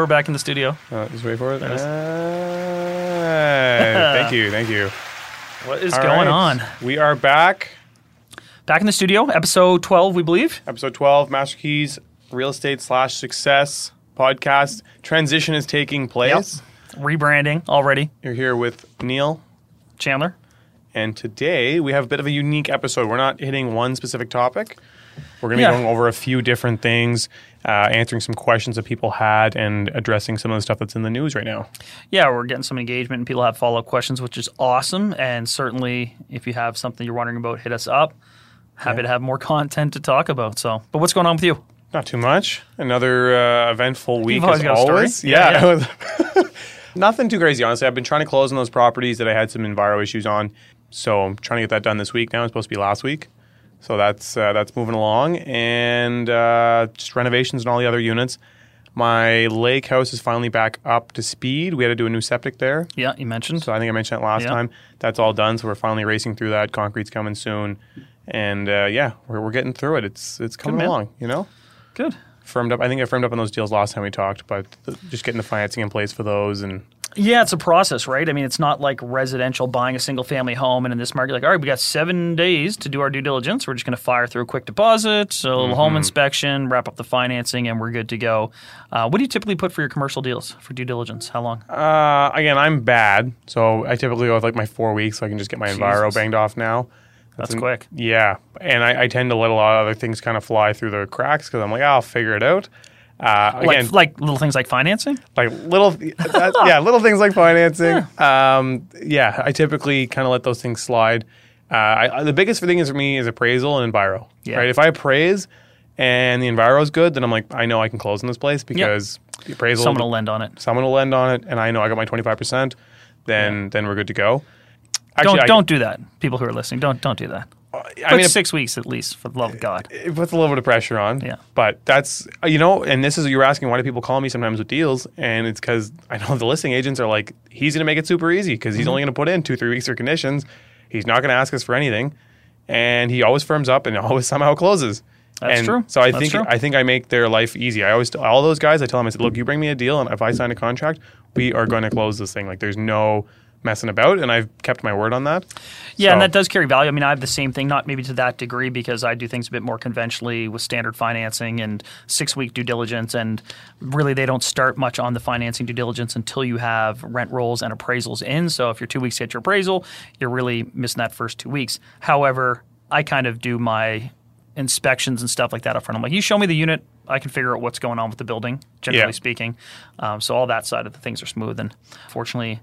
we're back in the studio. Uh, just wait for it. Is- thank you, thank you. What is All going right. on? We are back. Back in the studio, episode 12, we believe. Episode 12, Master Keys Real Estate slash Success podcast. Transition is taking place. Rebranding already. You're here with Neal. Chandler. And today we have a bit of a unique episode. We're not hitting one specific topic. We're going to Yeah. be going over a few different things, uh, answering some questions that people had, and addressing some of the stuff that's in the news right now. Yeah, we're getting some engagement and people have follow up questions, which is awesome. And certainly, if you have something you're wondering about, hit us up. Happy Yeah. to have more content to talk about. So, but what's going on with you? Not too much. Another uh, eventful week always as got a story. always. Yeah, Yeah. Nothing too crazy, honestly. I've been trying to close on those properties that I had some enviro issues on. So I'm trying to get that done this week now. It's supposed to be last week. So that's uh, that's moving along. And uh, just renovations and all the other units. My lake house is finally back up to speed. We had to do a new septic there. Yeah, you mentioned. So I think I mentioned that last Yeah. time. That's all done. So we're finally racing through that. Concrete's coming soon. And uh, yeah, we're, we're getting through it. It's it's coming along, you know? Good. firmed up. I think I firmed up on those deals last time we talked, but th- just getting the financing in place for those and Yeah, it's a process, right? I mean, it's not like residential buying a single family home and in this market, like, all right, we got seven days to do our due diligence. We're just going to fire through a quick deposit, a little Mm-hmm. home inspection, wrap up the financing, and we're good to go. Uh, what do you typically put for your commercial deals for due diligence? How long? uh, again, I'm bad, so I typically go with like my four weeks, so I can just get my enviro banged off now. That's an- quick. Yeah, and I, I tend to let a lot of other things kind of fly through the cracks because I'm like, "Ah, I'll figure it out. Uh, again, Like, like little things like financing? like little that, yeah little things like financing um, yeah i typically kind of let those things slide uh, I, the biggest thing is for me is appraisal and enviro Yeah. right if i appraise and the enviro is good then i'm like i know i can close in this place because the appraisal Someone will lend on it. someone will lend on it and i know i got my 25% then then we're good to go Actually, don't I- don't do that. People who are listening, don't don't do that. I Put mean six weeks at least, for the love of God. it puts a little bit of pressure on. Yeah. But that's you know, and this is you're asking why do people call me sometimes with deals, and it's because I know the listing agents are like he's going to make it super easy because Mm-hmm. he's only going to put in two three weeks of conditions. He's not going to ask us for anything, and he always firms up and always somehow closes. That's and true. So I That's think true. I think I make their life easy. I always all those guys I tell them I said, look, you bring me a deal, and if I sign a contract, we are going to close this thing. Like there's no messing about, and I've kept my word on that. Yeah, and that does carry value. I mean, I have the same thing, not maybe to that degree, because I do things a bit more conventionally with standard financing and six week due diligence. And really, they don't start much on the financing due diligence until you have rent rolls and appraisals in. So if you're two weeks to get your appraisal, you're really missing that first two weeks. However, I kind of do my inspections and stuff like that up front. I'm like, you show me the unit, I can figure out what's going on with the building, generally Yeah. speaking. Um, so all that side of the things are smooth and fortunately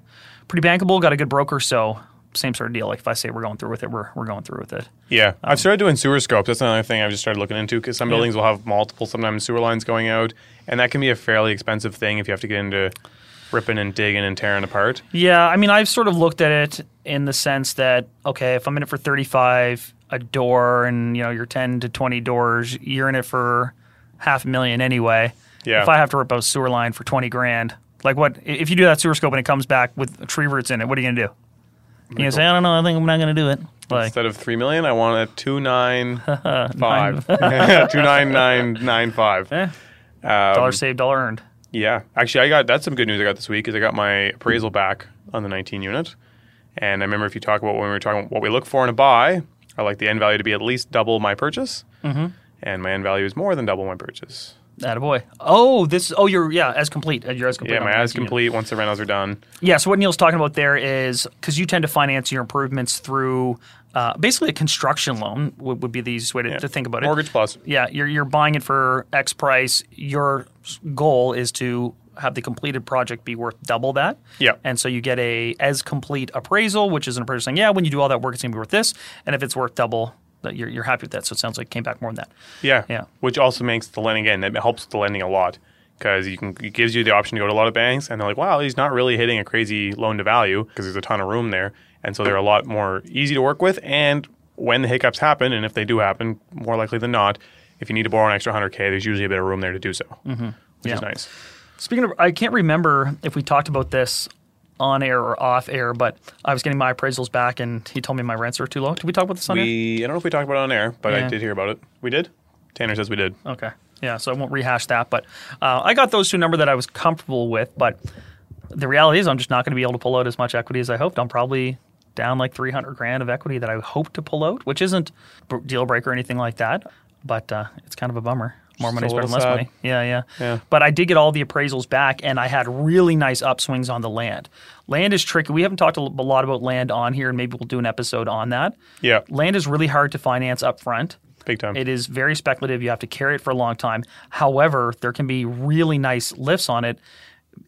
pretty bankable. Got a good broker, so same sort of deal. Like if I say we're going through with it, we're, we're going through with it. Yeah, Um, I've started doing sewer scopes. That's another thing I've just started looking into because some buildings will have multiple, sometimes sewer lines going out, and that can be a fairly expensive thing if you have to get into ripping and digging and tearing apart. Yeah, I mean, I've sort of looked at it in the sense that okay, if I'm in it for 35 a door, and you know you're 10 to 20 doors, you're in it for half a million anyway. Yeah. If I have to rip out a sewer line for 20 grand, like what? If you do that sewer scope and it comes back with tree roots in it, what are you gonna do? You gonna say, I don't know, I think I'm not gonna do it. Like, Instead of three million, I want a two nine five, two nine nine nine five. eh, Um, dollar saved, dollar earned. Yeah, actually, I got that's some good news I got this week is I got my appraisal back on the 19 unit, and I remember if you talk about when we were talking about what we look for in a buy, I like the end value to be at least double my purchase, mm-hmm. and my end value is more than double my purchase. Attaboy. Oh, this. Oh, you're yeah, as complete. Uh, You're as complete. Yeah, my as 19 unit. complete once the rentals are done. Yeah, so what Neal's talking about there is because you tend to finance your improvements through uh, basically a construction loan would, would be the easiest way to, to think about it. Mortgage plus. Yeah, you're you're buying it for X price. Your goal is to have the completed project be worth double that. Yeah. And so you get a as complete appraisal, which is an appraiser saying, yeah, when you do all that work, it's gonna be worth this. And if it's worth double, that you're you're happy with that. So it sounds like it came back more than that. Yeah. Yeah. Which also makes the lending again that helps the lending a lot because you can it gives you the option to go to a lot of banks and they're like, wow, he's not really hitting a crazy loan to value because there's a ton of room there, and so they're a lot more easy to work with. And when the hiccups happen, and if they do happen, more likely than not, if you need to borrow an extra hundred k, there's usually a bit of room there to do so, mm-hmm. which Yeah. is nice. Speaking of, I can't remember if we talked about this on air or off air, but I was getting my appraisals back, and he told me my rents are too low. Did we talk about this on air? We I don't know if we talked about it on air, but Yeah. I did hear about it. We did. Tanner says we did. Okay. Yeah, so I won't rehash that, but uh, I got those two number that I was comfortable with. But the reality is, I'm just not going to be able to pull out as much equity as I hoped. I'm probably down like 300 grand of equity that I hope to pull out, which isn't a deal breaker or anything like that, but uh, it's kind of a bummer. More money better than less money. Yeah, yeah, Yeah. But I did get all the appraisals back, and I had really nice upswings on the land. Land is tricky. We haven't talked a lot about land on here, and maybe we'll do an episode on that. Yeah, Land is really hard to finance up front. big time. It is very speculative. You have to carry it for a long time. However, there can be really nice lifts on it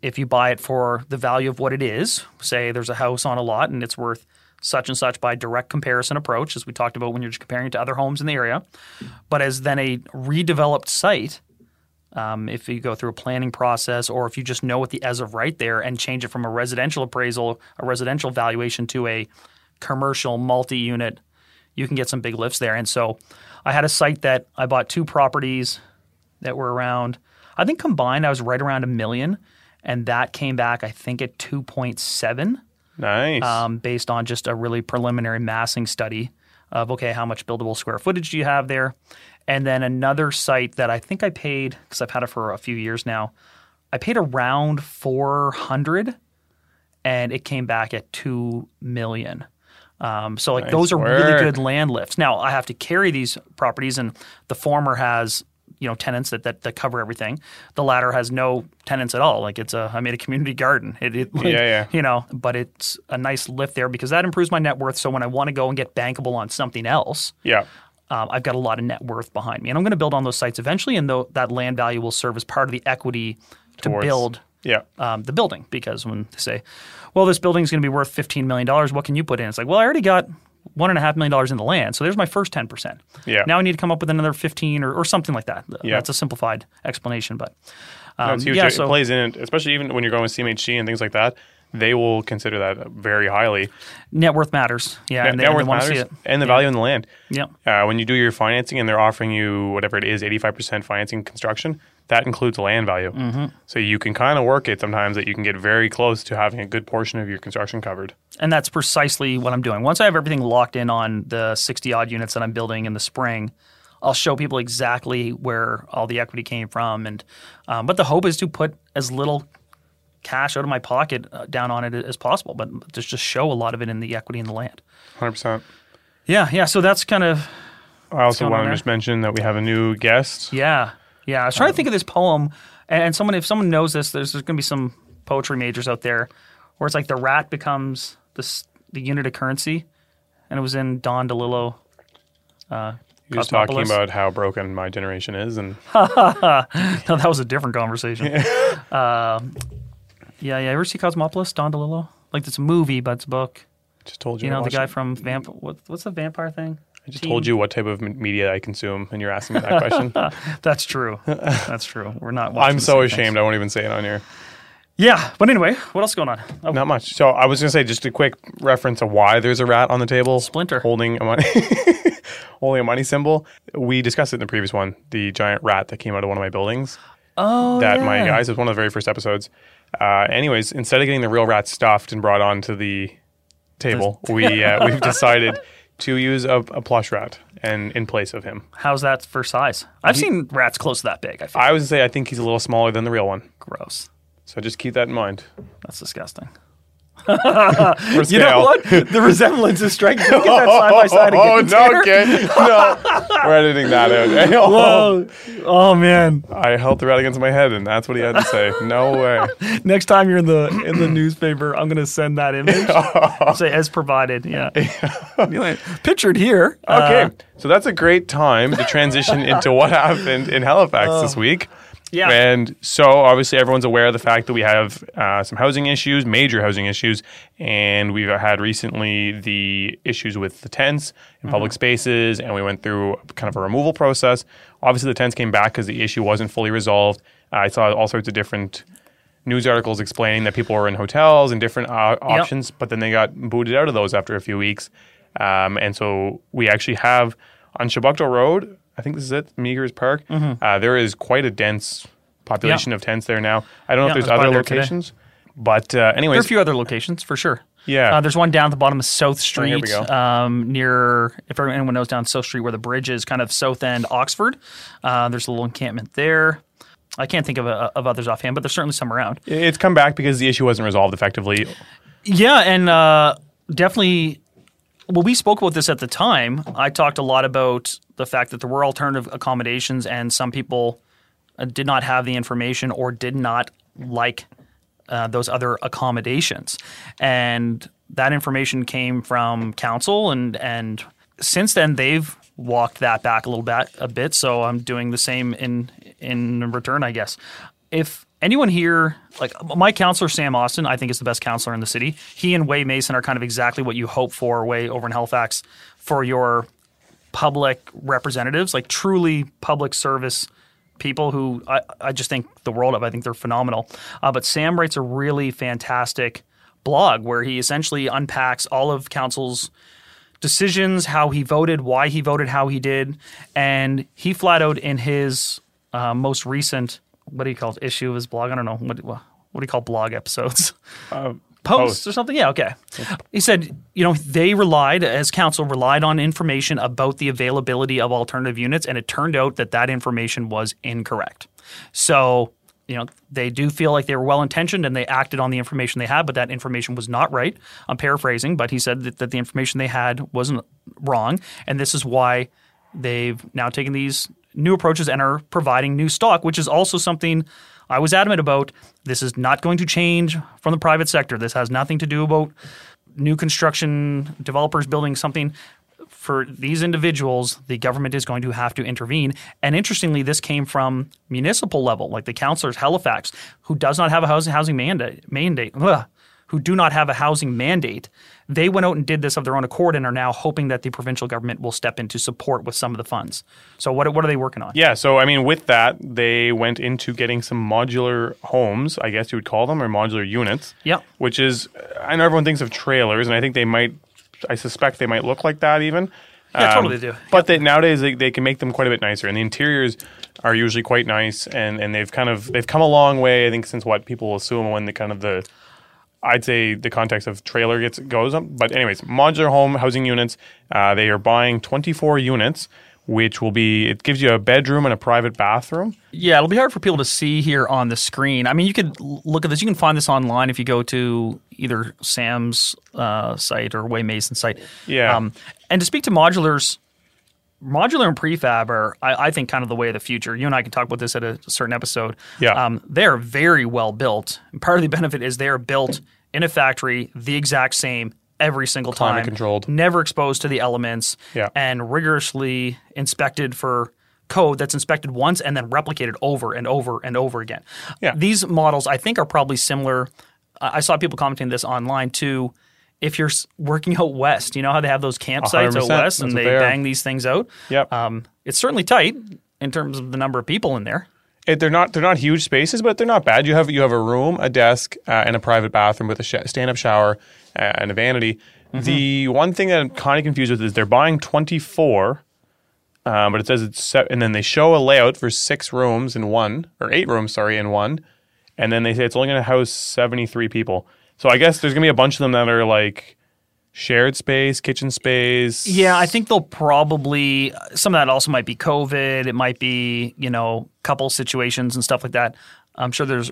if you buy it for the value of what it is. Say there's a house on a lot and it's worth such and such by direct comparison approach, as we talked about when you're just comparing it to other homes in the area. But as then a redeveloped site, um, if you go through a planning process or if you just know what the as of right there and change it from a residential appraisal, a residential valuation to a commercial multi-unit, you can get some big lifts there. And so I had a site that I bought two properties that were around, I think combined I was right around a million. And that came back, I think, at 2.7 nice. um, based on just a really preliminary massing study of okay, how much buildable square footage do you have there? And then another site that I think I paid because I've had it for a few years now. I paid around 400 and it came back at 2 million. Um, so like Nice those are really good land lifts. Now I have to carry these properties and the former has you know tenants that, that, that cover everything. The latter has no tenants at all. Like it's a I made a community garden. It, it like, Yeah, yeah. you know, but it's a nice lift there because that improves my net worth. So when I want to go and get bankable on something else, yeah, um, I've got a lot of net worth behind me, and I'm going to build on those sites eventually, and though that land value will serve as part of the equity to build yeah. um, the building. Because when they say, "Well, this building's going to be worth fifteen million dollars," what can you put in? It's like, well, I already got one and a half million dollars in the land, so there's my first ten percent. Yeah. Now I need to come up with another fifteen or, or something like that. Yeah. That's a simplified explanation, but No, um, huge. yeah. it So plays in especially even when you're going with CMHC and things like that. They will consider that very highly. net worth matters. Yeah, Net and they, net they worth see matters it. and the value in the land. Yep. Uh, when you do your financing and they're offering you whatever it is, 85% financing construction, that includes land value. Mm-hmm. So you can kind of work it sometimes that you can get very close to having a good portion of your construction covered. And that's precisely what I'm doing. Once I have everything locked in on the 60 odd units that I'm building in the spring, I'll show people exactly where all the equity came from. And um, but the hope is to put as little cash out of my pocket uh, down on it as possible, but just just show a lot of it in the equity in the land. 100%. Yeah, yeah. So that's kind of I also want to just mention that we have a new guest. yeah, yeah. I was trying to think of this poem, and, and someone if someone knows this, there's, there's going to be some poetry majors out there where it's like the rat becomes the the unit of currency, and it was in Don DeLillo. Uh, He was talking about how broken my generation is, and no, that was a different conversation. Um, yeah, yeah. Ever see Cosmopolis, Don DeLillo? Like it's a movie, but it's a book. just told you. You know the guy it. from Vamp. What, what's the vampire thing? I just told you what type of media I consume, and you're asking me that question. That's true. That's true. We're not. watching I'm so ashamed. things. I won't even say it on here. Yeah, but anyway, what else going on? Oh, Not much. So I was gonna say just a quick reference of why there's a rat on the table. Splinter. holding a money, holding a money symbol. We discussed it in the previous one. The giant rat that came out of one of my buildings. oh that my yeah. guys it was one of the very first episodes. Uh, anyways, instead of getting the real rat stuffed and brought onto the table, we uh, we've decided to use a, a plush rat and in place of him. How's that for size? I've seen rats close to that big. I I would say I think he's a little smaller than the real one. gross. So just keep that in mind. That's disgusting. You know what? The resemblance is striking. Look at that side by side again. Oh no, okay, no, we're editing that out. Whoa. Oh man. I held the rat against my head, and that's what he had to say. No way. Next time you're in the in the newspaper, I'm gonna send that image. Say as provided. Yeah. Pictured here. Okay, Uh, so that's a great time to transition into what happened in Halifax this week. Yeah. And so obviously everyone's aware of the fact that we have uh, some housing issues, major housing issues, and we've had recently the issues with the tents in Mm-hmm. public spaces, and we went through kind of a removal process. Obviously, the tents came back because the issue wasn't fully resolved. I saw all sorts of different news articles explaining that people were in hotels and different uh, options, but then they got booted out of those after a few weeks. Um, and so we actually have on Chebucto Road, I think this is it, Meagher's Park, Mm-hmm. uh, there is quite a dense population of tents there now. I don't know Yeah, if there's other there today. locations, but uh, there are a few other locations for sure. Yeah. Uh, there's one down at the bottom of South Oh, Street, go. um, near if anyone knows down South Street where the bridge is, kind of south end Oxford. Uh, there's a little encampment there. I can't think of, uh, of others offhand, but there's certainly some around. It's come back because the issue wasn't resolved effectively. Yeah, and uh, definitely. Well, we spoke about this at the time. I talked a lot about the fact that there were alternative accommodations, and some people uh, did not have the information or did not like uh, those other accommodations, and that information came from council, and and since then they've walked that back a little bit, a bit. So I'm doing the same in in return, I guess. If anyone here, like my counselor Sam Austin, I think is the best counselor in the city. He and Waye Mason are kind of exactly what you hope for, Way over in Halifax, for your public representatives, like truly public service people who I, I just think the world of. I think they're phenomenal. Uh, but Sam writes a really fantastic blog where he essentially unpacks all of council's decisions, how he voted, why he voted, how he did, and he flat out in his uh, most recent what do you call it issue of his blog? I don't know what what do you call blog episodes? posts uh, posts. or something. Yeah, okay. He said, you know, they relied, as council, relied on information about the availability of alternative units, and it turned out that that information was incorrect. So, you know, they do feel like they were well intentioned and they acted on the information they had, but that information was not right. I'm paraphrasing, but he said that, that the information they had wasn't wrong, and this is why they've now taken these new approaches and are providing new stock, which is also something I was adamant about. This is not going to change from the private sector. This has nothing to do about new construction developers building something. For these individuals, the government is going to have to intervene. And interestingly, this came from municipal level, like the councillors Halifax, who does not have a housing housing mandate, mandate ugh, who do not have a housing mandate. They went out and did this of their own accord and are now hoping that the provincial government will step in to support with some of the funds. So what what are they working on? Yeah, so I mean, with that, they went into getting some modular homes, I guess you would call them, or modular units. Yep. Which is, I know everyone thinks of trailers, and I think they might, I suspect they might look like that even. Um, Yeah, totally do. But they, nowadays they, they can make them quite a bit nicer, and the interiors are usually quite nice, and, and they've kind of they've come a long way. I think since what people assume when the kind of the I'd say the context of trailer gets goes up. But anyways, modular home housing units. Uh, they are buying 24 units, which will be it gives you a bedroom and a private bathroom. Yeah, it'll be hard for people to see here on the screen. I mean, you could look at this. You can find this online if you go to either Sam's uh, site or Waye Mason site. Yeah. Um, and to speak to modulars, modular and prefab are, I, I think, kind of the way of the future. You and I can talk about this at a certain episode. Yeah. Um, they're very well built. And part of the benefit is they're built in a factory the exact same every single Climate time. controlled. Never exposed to the elements. Yeah. And rigorously inspected for code that's inspected once and then replicated over and over and over again. Yeah. These models, I think, are probably similar. I saw people commenting this online too. If you're working out west, you know how they have those campsites out 100%. west and they bang these things out. Yep. Um, it's certainly tight in terms of the number of people in there. It, they're not they're not huge spaces, but they're not bad. You have you have a room, a desk, uh, and a private bathroom with a sh- stand up shower uh, and a vanity. The one thing that I'm kind of confused with is they're buying 24, um, but it says it's set, and then they show a layout for six rooms in one or eight rooms, sorry, in one, and then they say it's only going to house 73 people. So I guess there's going to be a bunch of them that are like shared space, kitchen space. Yeah, I think they'll probably some of that also might be COVID. It might be you know couple situations and stuff like that. I'm sure there's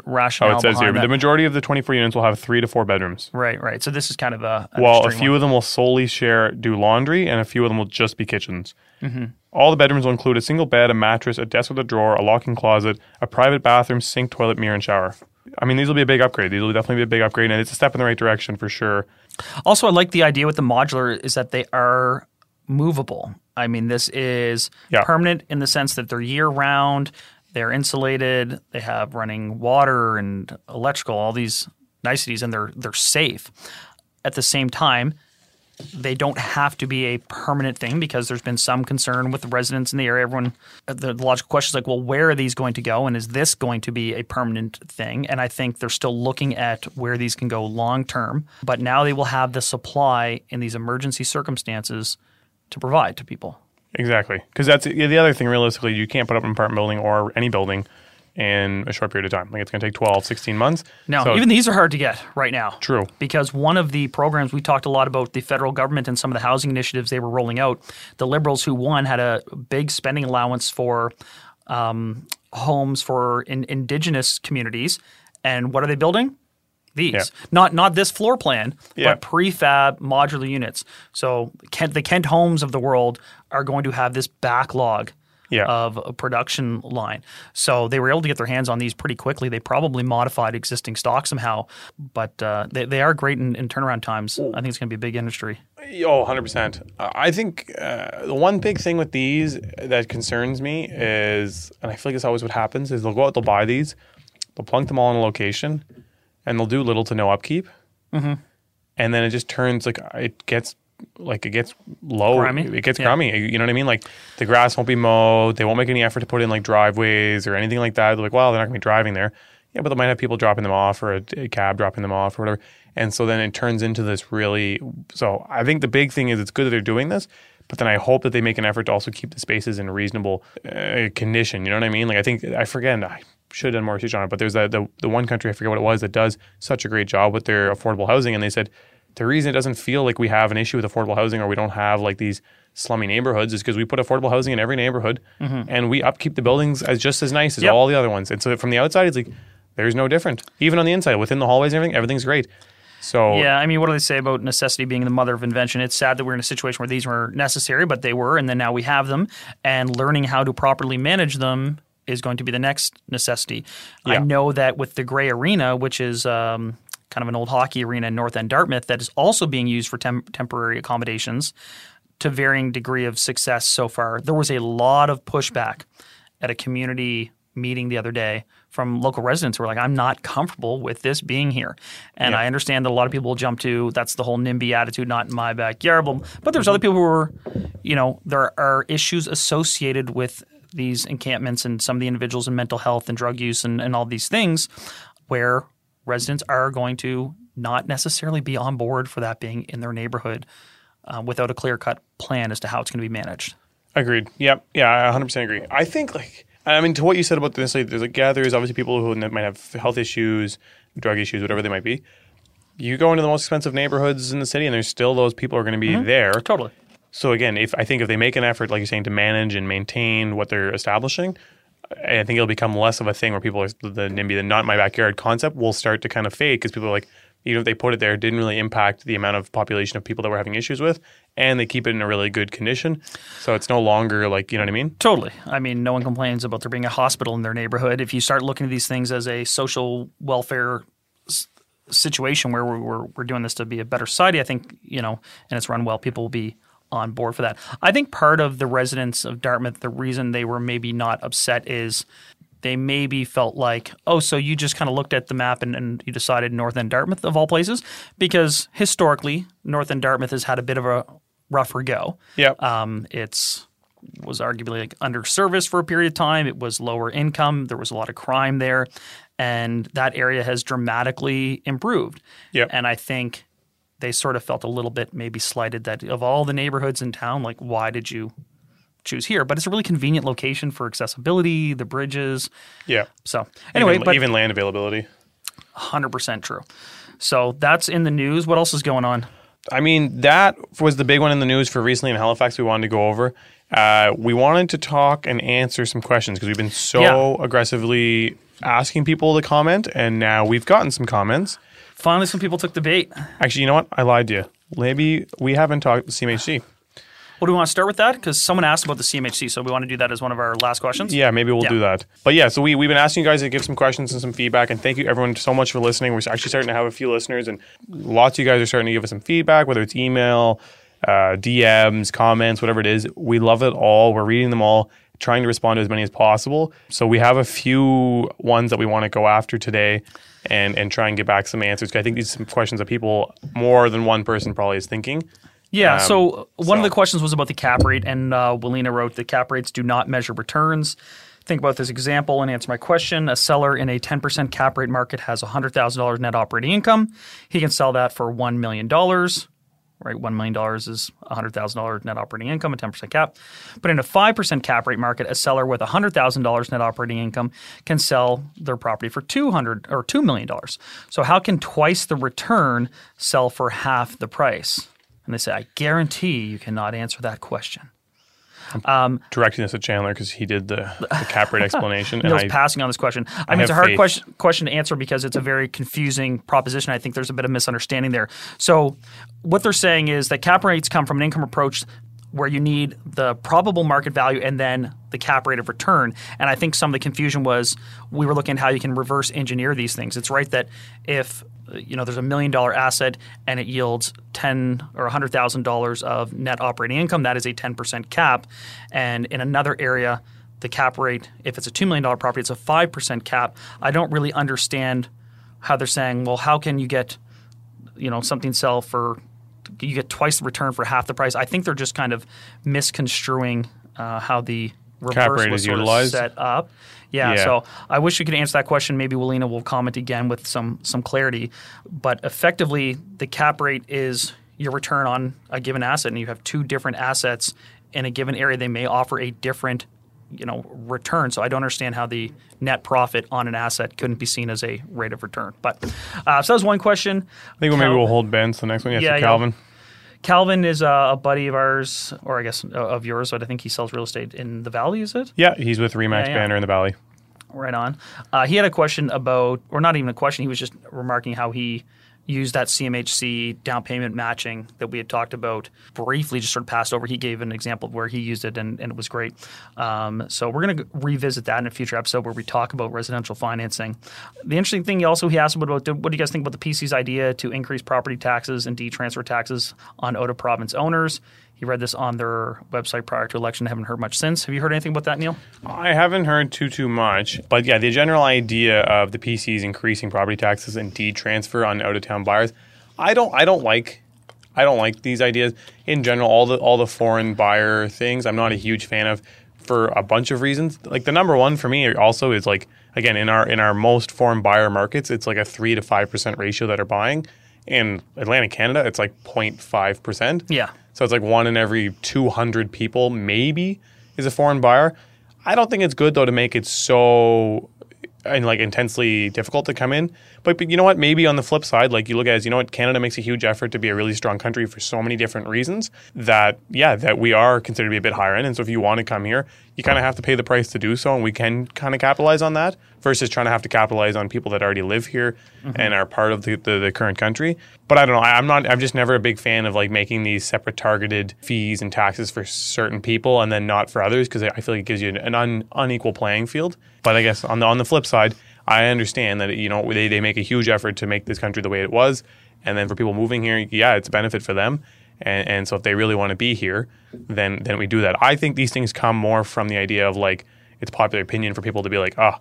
Oh, it says here behind the majority of the 24 units will have three to four bedrooms. Right, right. So this is kind of a While a few one. of them will solely share do laundry, and a few of them will just be kitchens. Mm-hmm. All the bedrooms will include a single bed, a mattress, a desk with a drawer, a walk-in closet, a private bathroom, sink, toilet, mirror, and shower. I mean, these will be a big upgrade. These will definitely be a big upgrade, and it's a step in the right direction for sure. Also, I like the idea with the modular is that they are movable. I mean, this is Yeah. permanent in the sense that they're year round, they're insulated, they have running water and electrical, all these niceties, and they're they're safe. At the same time, they don't have to be a permanent thing because there's been some concern with the residents in the area. Everyone, uh, the logical question is like, well, where are these going to go, and is this going to be a permanent thing? And I think they're still looking at where these can go long term. But now they will have the supply in these emergency circumstances to provide to people. Exactly, because that's the other thing. Realistically, you can't put up an apartment building or any building in a short period of time. Like it's going to take 12, 16 months. No, So- even these are hard to get right now. True. Because one of the programs we talked a lot about the federal government and some of the housing initiatives they were rolling out. The Liberals, who won, had a big spending allowance for um, homes for in, indigenous communities. And what are they building? These, Yeah. not not this floor plan, Yeah. but prefab modular units. So Kent, the Kent homes of the world are going to have this backlog Yeah. of a production line. So they were able to get their hands on these pretty quickly. They probably modified existing stock somehow, but uh, they, they are great in, in turnaround times. I think it's going to be a big industry. Oh, 100%. Uh, I think uh, the one big thing with these that concerns me is, and I feel like this always what happens, is they'll go out, they'll buy these, they'll plunk them all in a location, and they'll do little to no upkeep. Mm-hmm. And then it just turns like it gets like it gets low. Grimy? It gets Yeah. grimy. You know what I mean? Like the grass won't be mowed. They won't make any effort to put in like driveways or anything like that. They're like, well, they're not going to be driving there. Yeah, but they might have people dropping them off or a, a cab dropping them off or whatever. And so then it turns into this really. So I think the big thing is it's good that they're doing this, but then I hope that they make an effort to also keep the spaces in reasonable uh, condition. You know what I mean? Like I think I forget. I should have done more research on it, but there's that the the one country I forget what it was that does such a great job with their affordable housing, and they said the reason it doesn't feel like we have an issue with affordable housing or we don't have like these slummy neighborhoods is because we put affordable housing in every neighborhood and we upkeep the buildings as just as nice as Yep. all the other ones. And so from the outside, it's like there's no different. Even on the inside, within the hallways and everything, everything's great. So Yeah, I mean, what do they say about necessity being the mother of invention? It's sad that we're in a situation where these were necessary, but they were, and then now we have them, and learning how to properly manage them is going to be the next necessity. I know that with the Gray Arena, which is um, kind of an old hockey arena in North End Dartmouth, that is also being used for tem- temporary accommodations to varying degree of success so far. There was a lot of pushback at a community meeting the other day from local residents who were like, I'm not comfortable with this being here. And Yeah. I understand that a lot of people will jump to that's the whole NIMBY attitude, not in my backyard. But, there's other people who are, you know, there are issues associated with these encampments and some of the individuals in mental health and drug use and, and all these things where residents are going to not necessarily be on board for that being in their neighborhood uh, without a clear cut plan as to how it's going to be managed. Agreed. Yep. Yeah, I 100% agree. I think, like, I mean, to what you said about this, like, there's like, yeah, there's obviously people who might have health issues, drug issues, whatever they might be. You go into the most expensive neighborhoods in the city, and there's still those people are going to be there. Totally. So again, if I think if they make an effort, like you're saying, to manage and maintain what they're establishing, I think it'll become less of a thing where people are the NIMBY, the not in my backyard concept, will start to kind of fade because people are like, even if they put it there, it didn't really impact the amount of population of people that we're having issues with, and they keep it in a really good condition. So it's no longer like you know what I mean. Totally. I mean, no one complains about there being a hospital in their neighborhood. If you start looking at these things as a social welfare situation where we're, we're, we're doing this to be a better society, I think, you know, and it's run well, people will be on board for that. I think part of the residents of Dartmouth, the reason they were maybe not upset is they maybe felt like, oh, so you just kind of looked at the map and, and you decided North End Dartmouth of all places? Because historically, North End Dartmouth has had a bit of a rougher go. Yeah. Um, it's was arguably like under service for a period of time. It was lower income. There was a lot of crime there, and that area has dramatically improved. Yep. And I think they sort of felt a little bit maybe slighted that of all the neighborhoods in town, like why did you choose here? But it's a really convenient location for accessibility, the bridges. yeah. So anyway, even, but even land availability. hundred percent true. So that's in the news. What else is going on? I mean, that was the big one in the news for recently in Halifax. We wanted to go over. Uh, we wanted to talk and answer some questions because we've been so Yeah. aggressively asking people to comment, and now we've gotten some comments. Finally, some people took the bait. Actually, you know what? I lied to you. Maybe we haven't talked to CMHC. Well, do we want to start with that? Because someone asked about the CMHC, so we want to do that as one of our last questions. Yeah, maybe we'll Yeah. do that. But yeah, so we, we've been asking you guys to give some questions and some feedback. And thank you everyone so much for listening. We're actually starting to have a few listeners, and lots of you guys are starting to give us some feedback, whether it's email, uh, DMs, comments, whatever it is. We love it all. We're reading them all, trying to respond to as many as possible. So we have a few ones that we want to go after today. And, and try and get back some answers. I think these are some questions that people, more than one person, probably is thinking. Yeah. Um, so one of the questions was about the cap rate, and uh, Willina wrote the cap rates do not measure returns. Think about this example and answer my question. A seller in a 10% cap rate market has $100,000 net operating income. He can sell that for $1 million. Right? $1 million is $100,000 net operating income, a 10% cap. But in a 5% cap rate market, a seller with $100,000 net operating income can sell their property for 200 or $2 million. So how can twice the return sell for half the price? And they say, I guarantee you cannot answer that question. Um, directing this at Chandler because he did the, the cap rate explanation. Neal's I, was passing on this question. I, mean, it's a hard faith. question, question to answer because it's a very confusing proposition. I think there's a bit of misunderstanding there. So, what they're saying is that cap rates come from an income approach where you need the probable market value and then the cap rate of return. And I think some of the confusion was we were looking at how you can reverse engineer these things. It's right that if you know there's a million dollar asset and it yields ten or hundred thousand dollars of net operating income, that is a ten percent cap. And in another area, the cap rate, if it's a two million dollar property, it's a five percent cap. I don't really understand how they're saying, well, how can you get you know something sell for you get twice the return for half the price. I think they're just kind of misconstruing uh, how the Cap reverse rate was is sort utilized? of set up. Yeah, Yeah. so I wish we could answer that question. Maybe Walina will comment again with some some clarity. But effectively, the cap rate is your return on a given asset, and you have two different assets in a given area. They may offer a different you know return. So I don't understand how the net profit on an asset couldn't be seen as a rate of return. But uh, so that was one question. I think maybe we'll hold Ben to the next one. Yes, Yeah, so yeah. Calvin. Is a, a buddy of ours, or I guess uh, of yours, but I think he sells real estate in the Valley. Is it? Yeah, he's with Remax Yeah, yeah. Banner in the Valley. Right on. Uh, he had a question about, or not even a question. He was just remarking how he used that CMHC down payment matching that we had talked about briefly, just sort of passed over. He gave an example of where he used it, and, and it was great. Um, so we're going to revisit that in a future episode where we talk about residential financing. The interesting thing, also he asked about what do you guys think about the PC's idea to increase property taxes and deed transfer taxes on Oda province owners. He read this on their website prior to election. Haven't heard much since. Have you heard anything about that, Neal? I haven't heard too too much, but yeah, the general idea of the PCs increasing property taxes and deed transfer on out of town buyers, I don't I don't like I don't like these ideas in general. All the all the foreign buyer things, I'm not a huge fan of for a bunch of reasons. Like the number one for me also is like again in our in our most foreign buyer markets, it's like a three to five percent ratio that are buying. In Atlantic Canada, it's like 0.5 percent. Yeah. So it's like one in every 200 people, maybe, is a foreign buyer. I don't think it's good though to make it so and like intensely difficult to come in. But, but you know what? Maybe on the flip side, like you look at it as you know what Canada makes a huge effort to be a really strong country for so many different reasons that yeah that we are considered to be a bit higher end. And so if you want to come here, you kind of have to pay the price to do so, and we can kind of capitalize on that versus trying to have to capitalize on people that already live here mm-hmm. and are part of the, the, the current country. But I don't know. I, I'm not. I'm just never a big fan of like making these separate targeted fees and taxes for certain people and then not for others because I feel like it gives you an, an un, unequal playing field. But I guess on the on the flip side, I understand that you know they, they make a huge effort to make this country the way it was, and then for people moving here, yeah, it's a benefit for them. And, and so if they really want to be here, then then we do that. I think these things come more from the idea of like it's popular opinion for people to be like, oh,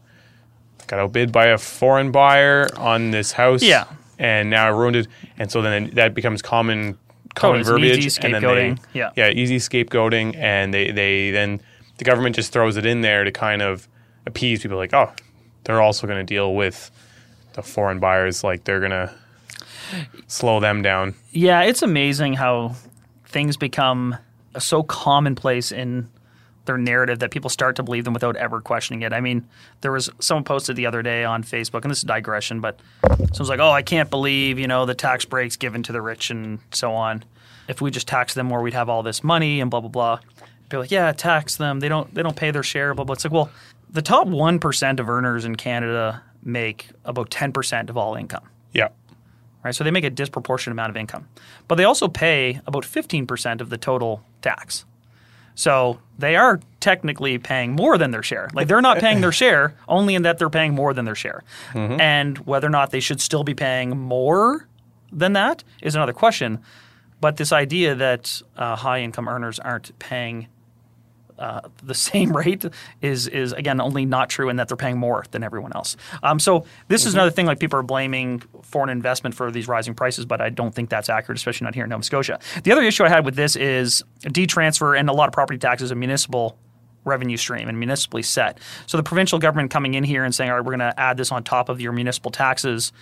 got outbid by a foreign buyer on this house, Yeah. and now I ruined it, and so then that becomes common common Totally, verbiage, easy and then they. Yeah. yeah, easy scapegoating, and they they then the government just throws it in there to kind of appease people, like, oh, they're also going to deal with the foreign buyers, like they're going to slow them down. Yeah, it's amazing how things become so commonplace in their narrative that people start to believe them without ever questioning it. I mean, there was someone posted the other day on Facebook, and this is a digression, but someone's like, "Oh, I can't believe you know the tax breaks given to the rich and so on. If we just tax them more, we'd have all this money and blah blah blah." People like, "Yeah, tax them. They don't they don't pay their share." Blah blah. It's like, well, the top one percent of earners in Canada make about ten percent of all income Yeah, right? So they make a disproportionate amount of income, but they also pay about fifteen percent of the total tax. So they are technically paying more than their share. Like they're not paying their share, only in that they're paying more than their share. And whether or not they should still be paying more than that is another question. But this idea that uh, high income earners aren't paying uh, the same rate is is again only not true in that they're paying more than everyone else. Um, so this is another thing like people are blaming foreign investment for these rising prices, but I don't think that's accurate, especially not here in Nova Scotia. The other issue I had with this is deed transfer and a lot of property taxes a municipal revenue stream and municipally set. So the provincial government coming in here and saying, all right, we're going to add this on top of your municipal taxes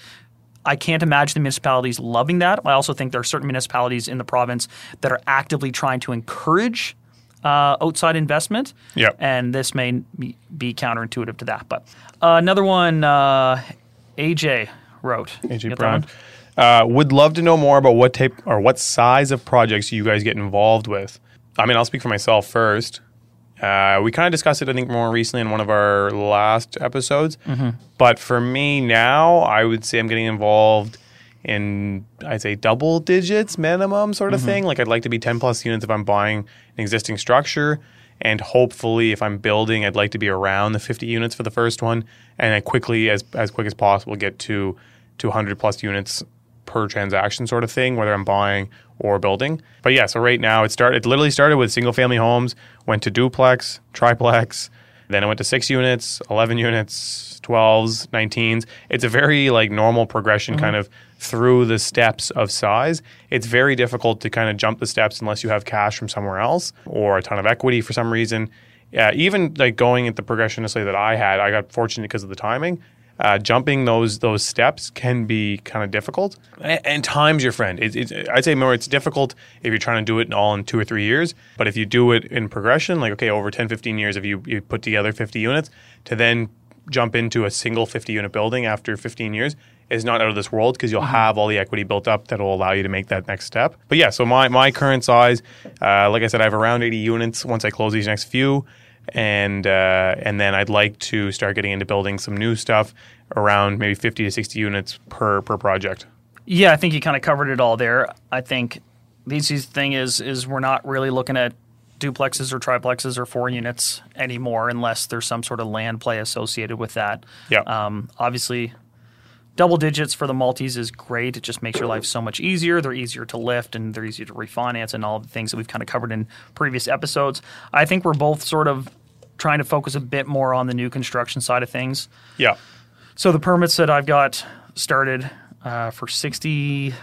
I can't imagine the municipalities loving that. I also think there are certain municipalities in the province that are actively trying to encourage uh, outside investment. Yep. And this may be- counterintuitive to that. But uh, another one, uh, AJ wrote. AJ Brown. Uh, would love to know more about what type or what size of projects you guys get involved with. I mean, I'll speak for myself first. Uh, we kind of discussed it, I think, more recently in one of our last episodes. But for me now, I would say I'm getting involved in, I'd say, double digits minimum sort of mm-hmm. thing. Like, I'd like to be 10 plus units if I'm buying an existing structure. And hopefully, if I'm building, I'd like to be around the 50 units for the first one. And I quickly, as, as quick as possible, get to 200 plus units per transaction sort of thing, whether I'm buying or building. But yeah, so right now it started. It literally started with single family homes, went to duplex, triplex, then it went to six units, eleven units, twelves, nineteens. It's a very like normal progression, mm-hmm. kind of through the steps of size. It's very difficult to kind of jump the steps unless you have cash from somewhere else or a ton of equity for some reason. Yeah, even like going at the progression necessarily that I had, I got fortunate because of the timing uh, jumping those those steps can be kind of difficult. And, and time's your friend. It, it's I'd say more it's difficult if you're trying to do it all in two or three years. But if you do it in progression, like okay, over 10, 15 years, if you, you put together 50 units, to then jump into a single 50 unit building after 15 years is not out of this world because you'll have all the equity built up that will allow you to make that next step. But yeah, so my, my current size, uh, like I said, I have around 80 units once I close these next few and uh, and then I'd like to start getting into building some new stuff around maybe 50 to 60 units per per project. Yeah, I think you kind of covered it all there. I think the easiest thing is is we're not really looking at duplexes or triplexes or four units anymore unless there's some sort of land play associated with that. Yeah. Um, obviously, double digits for the multis is great. It just makes your life so much easier. They're easier to lift and they're easier to refinance and all the things that we've kind of covered in previous episodes. I think we're both sort of trying to focus a bit more on the new construction side of things. Yeah. So the permits that I've got started uh, for 60,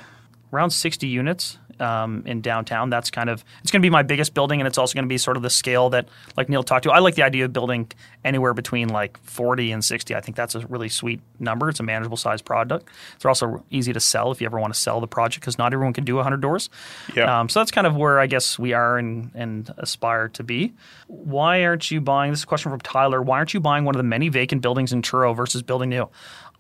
around 60 units um, in downtown. That's kind of it's going to be my biggest building, and it's also going to be sort of the scale that like Neal talked to. I like the idea of building anywhere between like 40 and 60. I think that's a really sweet number. It's a manageable size product. It's also easy to sell if you ever want to sell the project because not everyone can do 100 doors. Yeah. Um, so that's kind of where I guess we are and, and aspire to be. Why aren't you buying? This is a question from Tyler. Why aren't you buying one of the many vacant buildings in Truro versus building new?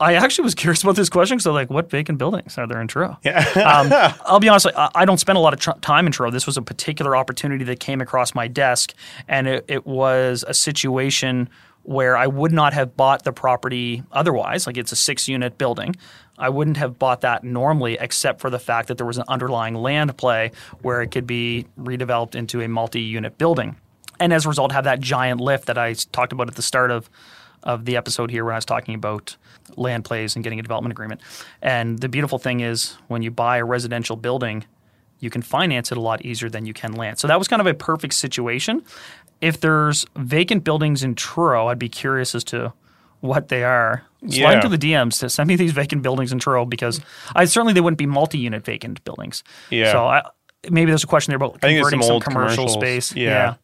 I actually was curious about this question because I'm like, what vacant buildings are there in Truro? um, I'll be honest, I, I don't spend a lot of tr- time in Truro. This was a particular opportunity that came across my desk, and it, it was a situation where I would not have bought the property otherwise. Like it's a six unit building. I wouldn't have bought that normally, except for the fact that there was an underlying land play where it could be redeveloped into a multi unit building. And as a result, have that giant lift that I talked about at the start of of the episode here when I was talking about land plays and getting a development agreement. And the beautiful thing is when you buy a residential building, you can finance it a lot easier than you can land. So that was kind of a perfect situation. If there's vacant buildings in Truro, I'd be curious as to what they are. Slide Yeah. to the DMs to send me these vacant buildings in Truro because I certainly they wouldn't be multi-unit vacant buildings. Yeah. So I, maybe there's a question there about converting some some, commercial space. Yeah.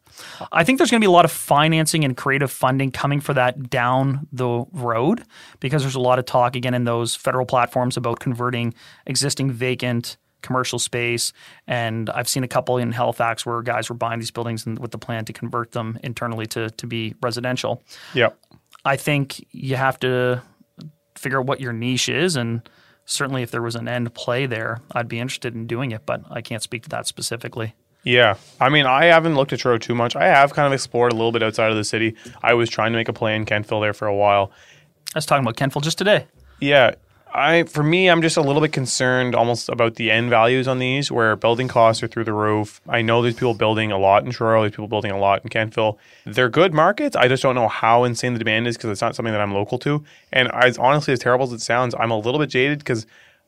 I think there's going to be a lot of financing and creative funding coming for that down the road because there's a lot of talk again in those federal platforms about converting existing vacant commercial space. And I've seen a couple in Halifax where guys were buying these buildings and with the plan to convert them internally to, to be residential. Yeah. I think you have to figure out what your niche is and certainly if there was an end play there, I'd be interested in doing it, but I can't speak to that specifically. Yeah. I mean, I haven't looked at Truro too much. I have kind of explored a little bit outside of the city. I was trying to make a play in Kentville there for a while. I was talking about Kentville just today. Yeah. I for me, I'm just a little bit concerned almost about the end values on these, where building costs are through the roof. I know there's people building a lot in Truro, there's people building a lot in Kentville. They're good markets. I just don't know how insane the demand is because it's not something that I'm local to. And as honestly as terrible as it sounds, I'm a little bit jaded because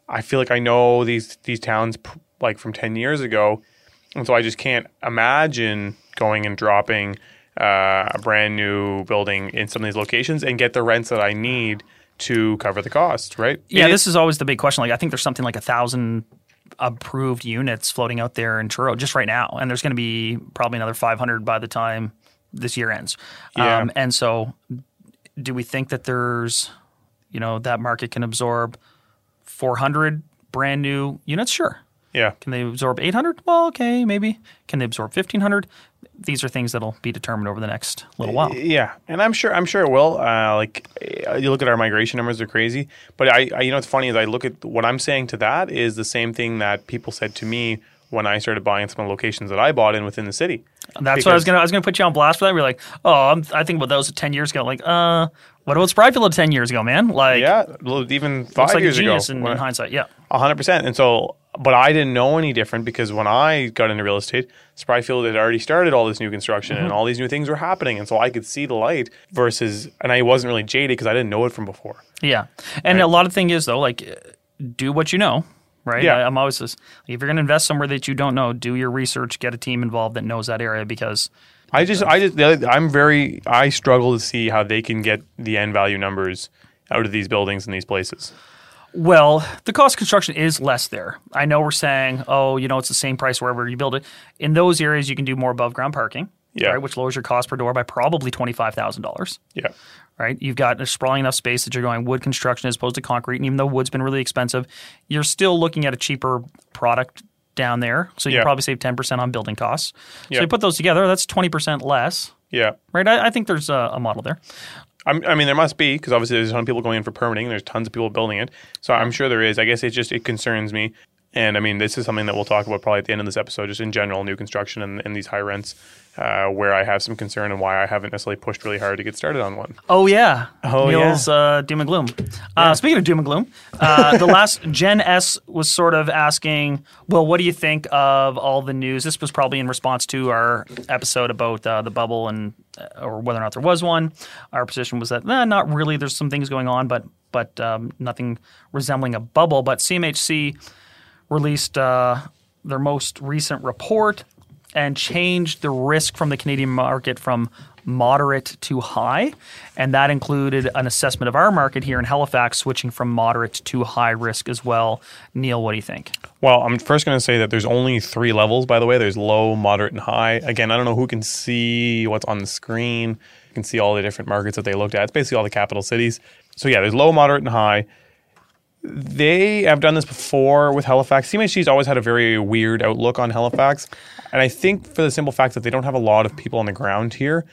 I feel like I know these these towns like from ten years ago, and so I just can't imagine going and dropping uh, a brand new building in some of these locations and get the rents that I need to cover the cost. Right? Yeah, It- this is always the big question. Like, I think there's something like a thousand approved units floating out there in Truro just right now, and there's going to be probably another 500 by the time this year ends. Yeah. Um, and so, do we think that there's, you know, that market can absorb 400 brand new units? Sure. Yeah. Can they absorb 800? Well, okay, maybe. Can they absorb 1500? These are things that'll be determined over the next little while. Yeah, and I'm sure I'm sure it will. Uh, like you look at our migration numbers; they're crazy. But I, I, you know, what's funny is I look at what I'm saying to that is the same thing that people said to me when I started buying some of the locations that I bought in within the city. That's what I was gonna. I was gonna put you on blast for that. We're like, oh, I'm, I think about those ten years ago. Like, uh, what about Spryfield ten years ago, man? Like, Yeah, even five like a years ago, genius in, in hindsight. Yeah. A hundred percent. And so, but I didn't know any different because when I got into real estate, Spryfield had already started all this new construction Mm-hmm. and all these new things were happening, and so I could see the light. Versus, and I wasn't really jaded because I didn't know it from before. Yeah, and a lot of thing is though, like, do what you know, right? Yeah. I, I'm always this. If you're going to invest somewhere that you don't know, do your research, get a team involved that knows that area because I just, I just, I'm very, I struggle to see how they can get the end value numbers out of these buildings and these places. Well, the cost of construction is less there. I know we're saying, oh, you know, it's the same price wherever you build it. In those areas, you can do more above ground parking, Yeah. right, which lowers your cost per door by probably twenty five thousand dollars. Yeah, Right, you've got a sprawling enough space that you're going wood construction as opposed to concrete. And even though wood's been really expensive, you're still looking at a cheaper product down there. So you Yeah. probably save ten percent on building costs. Yeah. So you put those together, that's twenty percent less. yeah. Right, I, I think there's a, a model there. I'm, I mean, there must be because obviously there's a ton of people going in for permitting. There's tons of people building it, so I'm sure there is. I guess it just it concerns me, and I mean, this is something that we'll talk about probably at the end of this episode, just in general, new construction and, and these high rents, uh, where I have some concern and why I haven't necessarily pushed really hard to get started on one. Oh yeah. Oh, Neal's uh, doom and gloom. Uh, speaking of doom and gloom, uh, the last Jen S was sort of asking, well, what do you think of all the news? This was probably in response to our episode about uh, the bubble and or whether or not there was one. Our position was that nah, not really. There's some things going on, but but um, nothing resembling a bubble. But CMHC released uh, their most recent report and changed the risk from the Canadian market from moderate to high. And that included an assessment of our market here in Halifax switching from moderate to high risk as well. Neal, what do you think? Well, I'm first going to say that there's only three levels, by the way. There's low, moderate, and high. Again, I don't know who can see what's on the screen. You can see all the different markets that they looked at. It's basically all the capital cities. So, yeah, there's low, moderate, and high. They have done this before with Halifax. CMHC's always had a very weird outlook on Halifax. And I think for the simple fact that they don't have a lot of people on the ground here.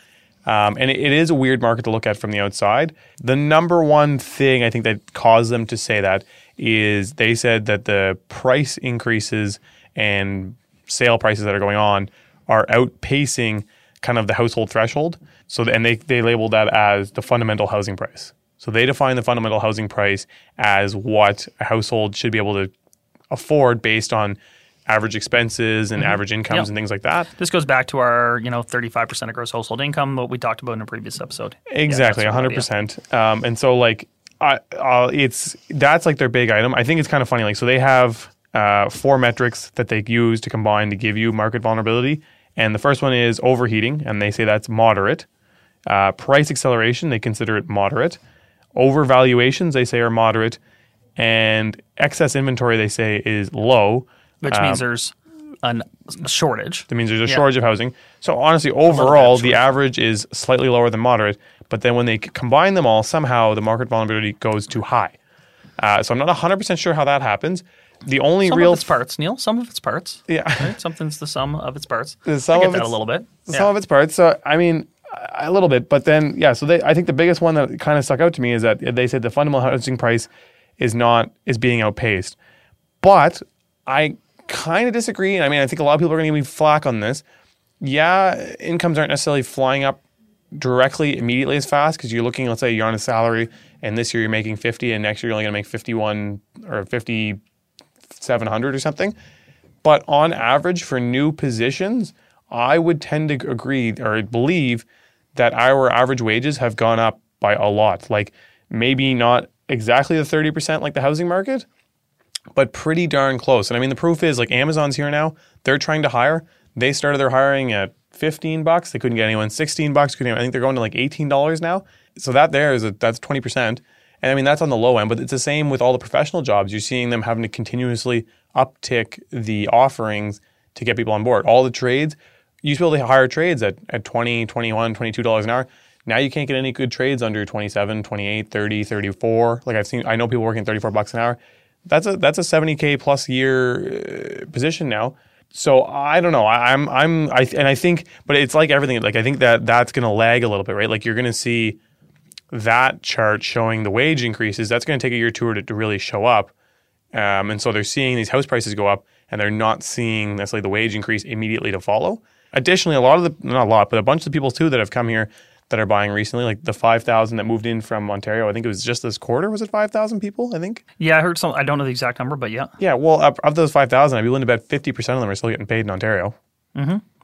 Um, and it, it is a weird market to look at from the outside. The number one thing I think that caused them to say that is they said that the price increases and sale prices that are going on are outpacing kind of the household threshold. So, and they, they labeled that as the fundamental housing price. So they define the fundamental housing price as what a household should be able to afford based on average expenses and average incomes Yep. and things like that. This goes back to our, you know, 35% of gross household income, what we talked about in a previous episode. Exactly, Yeah, that's hundred what- percent. Um, and so like, I, uh, it's that's like their big item. I think it's kind of funny. Like, so they have uh, four metrics that they use to combine to give you market vulnerability. And the first one is overheating, and they say that's moderate. Uh, price acceleration, they consider it moderate. Overvaluations, they say are moderate, and excess inventory, they say is low. Which Um, means there's an, a shortage. That means there's a Yeah. shortage of housing. So honestly, overall, the average is slightly lower than moderate. But then when they combine them all, somehow the market vulnerability goes too high. Uh, so I'm not 100% sure how that happens. The only Some real of its parts, Neal. Some of its parts. yeah, Right? Something's the sum of its parts. The sum I get of that a little bit. some Yeah. of its parts. So I mean, a little bit. But then yeah, so they, I think the biggest one that kind of stuck out to me is that they said the fundamental housing price is not is being outpaced. But I kind of disagree. And I mean, I think a lot of people are going to be flack on this. Yeah, incomes aren't necessarily flying up directly immediately as fast because you're looking, let's say you're on a salary and this year you're making 50 and next year you're only going to make 51 or 5700 or something. But on average, for new positions, I would tend to agree or believe that our average wages have gone up by a lot. Like maybe not exactly the 30% like the housing market, but pretty darn close. And I mean, the proof is like Amazon's here now. They're trying to hire. They started their hiring at 15 bucks. They couldn't get anyone 16 bucks. Couldn't, I think they're going to like $18 now. So that there is a, that's 20%. And I mean, that's on the low end, but it's the same with all the professional jobs. You're seeing them having to continuously uptick the offerings to get people on board. All the trades, you used to be able to hire trades at, at 20, 21, $22 an hour. Now you can't get any good trades under 27, 28, 30, 34. Like I've seen, I know people working 34 bucks an hour. that's a that's a 70k plus year uh, position now. So I don't know. I, I'm I'm I and I think, but it's like everything. Like I think that that's going to lag a little bit, right? Like you're going to see that chart showing the wage increases. That's going to take a year or two to, to really show up, um, and so they're seeing these house prices go up, and they're not seeing necessarily the wage increase immediately to follow. Additionally, a lot of the not a lot, but a bunch of the people too that have come here that are buying recently, like the five thousand that moved in from Ontario. I think it was just this quarter. Was it five thousand people? I think. Yeah, I heard some. I don't know the exact number, but yeah. Yeah, well, of, of those five thousand, I'd be willing to bet fifty percent of them are still getting paid in Ontario.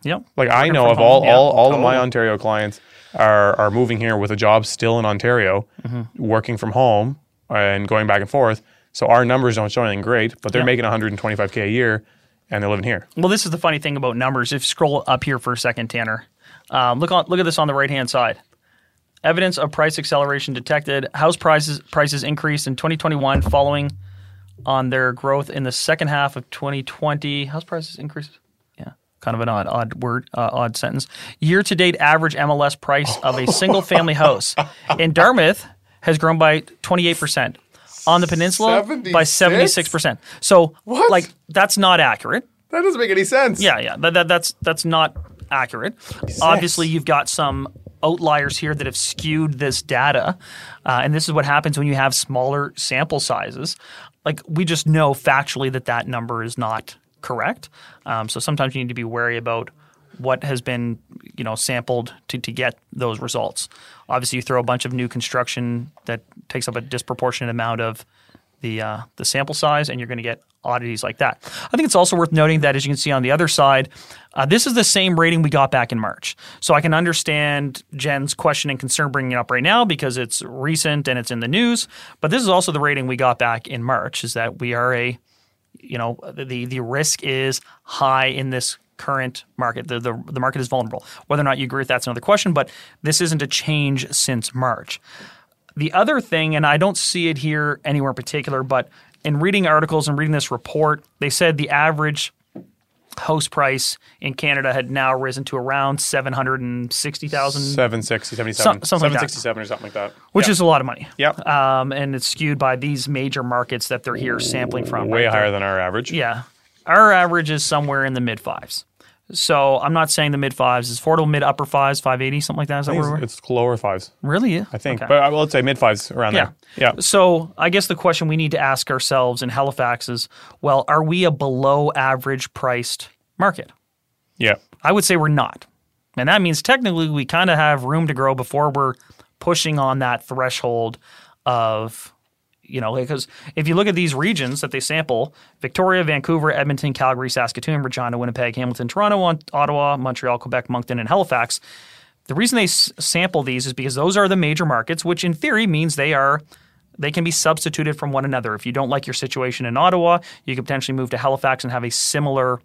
Yep. Like I know of all yeah, all, all of my. Ontario clients are are moving here with a job still in Ontario, Mm-hmm. working from home and going back and forth. So our numbers don't show anything great, but they're Yeah. making 125k a year, and they're living here. Well, this is the funny thing about numbers. If you scroll up here for a second, Tanner, um, look on look at this on the right hand side. Evidence of price acceleration detected. House prices prices increased in 2021 following on their growth in the second half of 2020. House prices increased. Yeah, kind of an odd odd word, uh, odd sentence. Year to date average MLS price of a single family house in Dartmouth has grown by 28 percent. On the peninsula by 76 percent. So, What? like, that's not accurate. That doesn't make any sense. Yeah, yeah, that, that, that's that's not accurate. Obviously, you've got some outliers here that have skewed this data, uh, and this is what happens when you have smaller sample sizes. Like we just know factually that that number is not correct. Um, so sometimes you need to be wary about what has been you know sampled to, to get those results. Obviously, you throw a bunch of new construction that takes up a disproportionate amount of the uh, the sample size, and you're going to get oddities like that. I think it's also worth noting that, as you can see on the other side, uh, this is the same rating we got back in March. So I can understand Jen's question and concern bringing it up right now because it's recent and it's in the news. But this is also the rating we got back in March: is that we are a you know the the risk is high in this current market. The, the the market is vulnerable. Whether or not you agree with that's another question. But this isn't a change since March. The other thing, and I don't see it here anywhere in particular, but in reading articles and reading this report, they said the average house price in Canada had now risen to around seven hundred and sixty thousand, 760, 77, Some- something like that. or something like that. which Yeah. is a lot of money. Yep. Um, and it's skewed by these major markets that they're here sampling from. way right? higher They're- than our average. Yeah. Our average is somewhere in the mid fives. So I'm not saying the mid fives is affordable, mid upper fives, 580, something like that. Is that where we're it's, it's lower fives, Really? I think. Okay. But I will say mid fives around Yeah. there. Yeah. So I guess the question we need to ask ourselves in Halifax is, well, are we a below average priced market? Yeah. I would say we're not. And that means technically we kind of have room to grow before we're pushing on that threshold of, you know, because if you look at these regions that they sample Victoria, Vancouver, Edmonton, Calgary, Saskatoon, Regina, Winnipeg, Hamilton, Toronto, Ont- Ottawa, Montreal, Quebec, Moncton, and Halifax, the reason they s- sample these is because those are the major markets, which in theory means they are they can be substituted from one another. If you don't like your situation in Ottawa, you could potentially move to Halifax and have a similar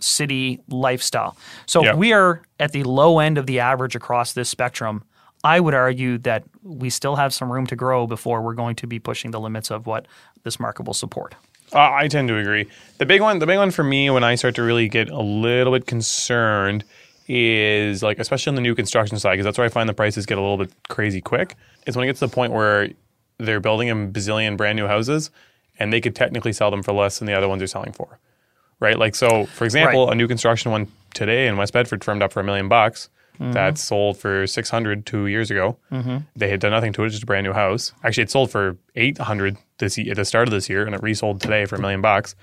city lifestyle. So Yeah. we are at the low end of the average across this spectrum. I would argue that we still have some room to grow before we're going to be pushing the limits of what this market will support. Uh, I tend to agree. The big one, the big one for me when I start to really get a little bit concerned is like, especially on the new construction side, because that's where I find the prices get a little bit crazy quick. Is when it gets to the point where they're building a bazillion brand new houses, and they could technically sell them for less than the other ones they're selling for, right? Like, so for example, Right. a new construction one today in West Bedford firmed up for a million bucks. Mm-hmm. That sold for six hundred two years ago. They had done nothing to it, just a brand new house. Actually, it sold for eight hundred this at the start of this year, and it resold today for a million bucks.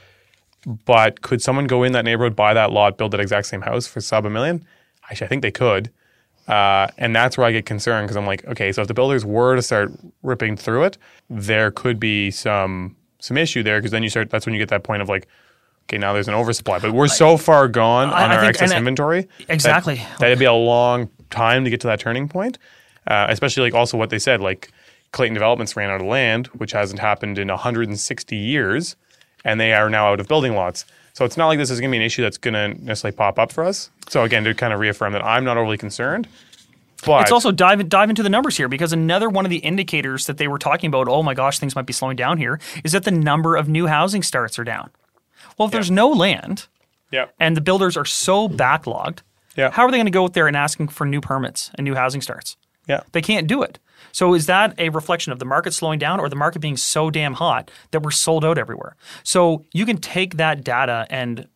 But could someone go in that neighborhood, buy that lot, build that exact same house for sub a million? Actually, I think they could. Uh, and that's where I get concerned because I'm like, okay, so if the builders were to start ripping through it, there could be some some issue there because then you start. That's when you get that point of like, okay, now there's an oversupply. But we're so far gone I- on I our think- excess I- inventory. Exactly. That, it'd be a long time to get to that turning point. Uh, especially like also what they said, like Clayton Developments ran out of land, which hasn't happened in 160 years, and they are now out of building lots. So it's not like this is going to be an issue that's going to necessarily pop up for us. So again, to kind of reaffirm that I'm not overly concerned. But It's also dive dive into the numbers here because another one of the indicators that they were talking about, oh my gosh, things might be slowing down here, is that the number of new housing starts are down. Well, if there's no land yeah, and the builders are so backlogged, Yeah. how are they going to go out there and asking for new permits and new housing starts? Yeah. They can't do it. So is that a reflection of the market slowing down or the market being so damn hot that we're sold out everywhere? So you can take that data and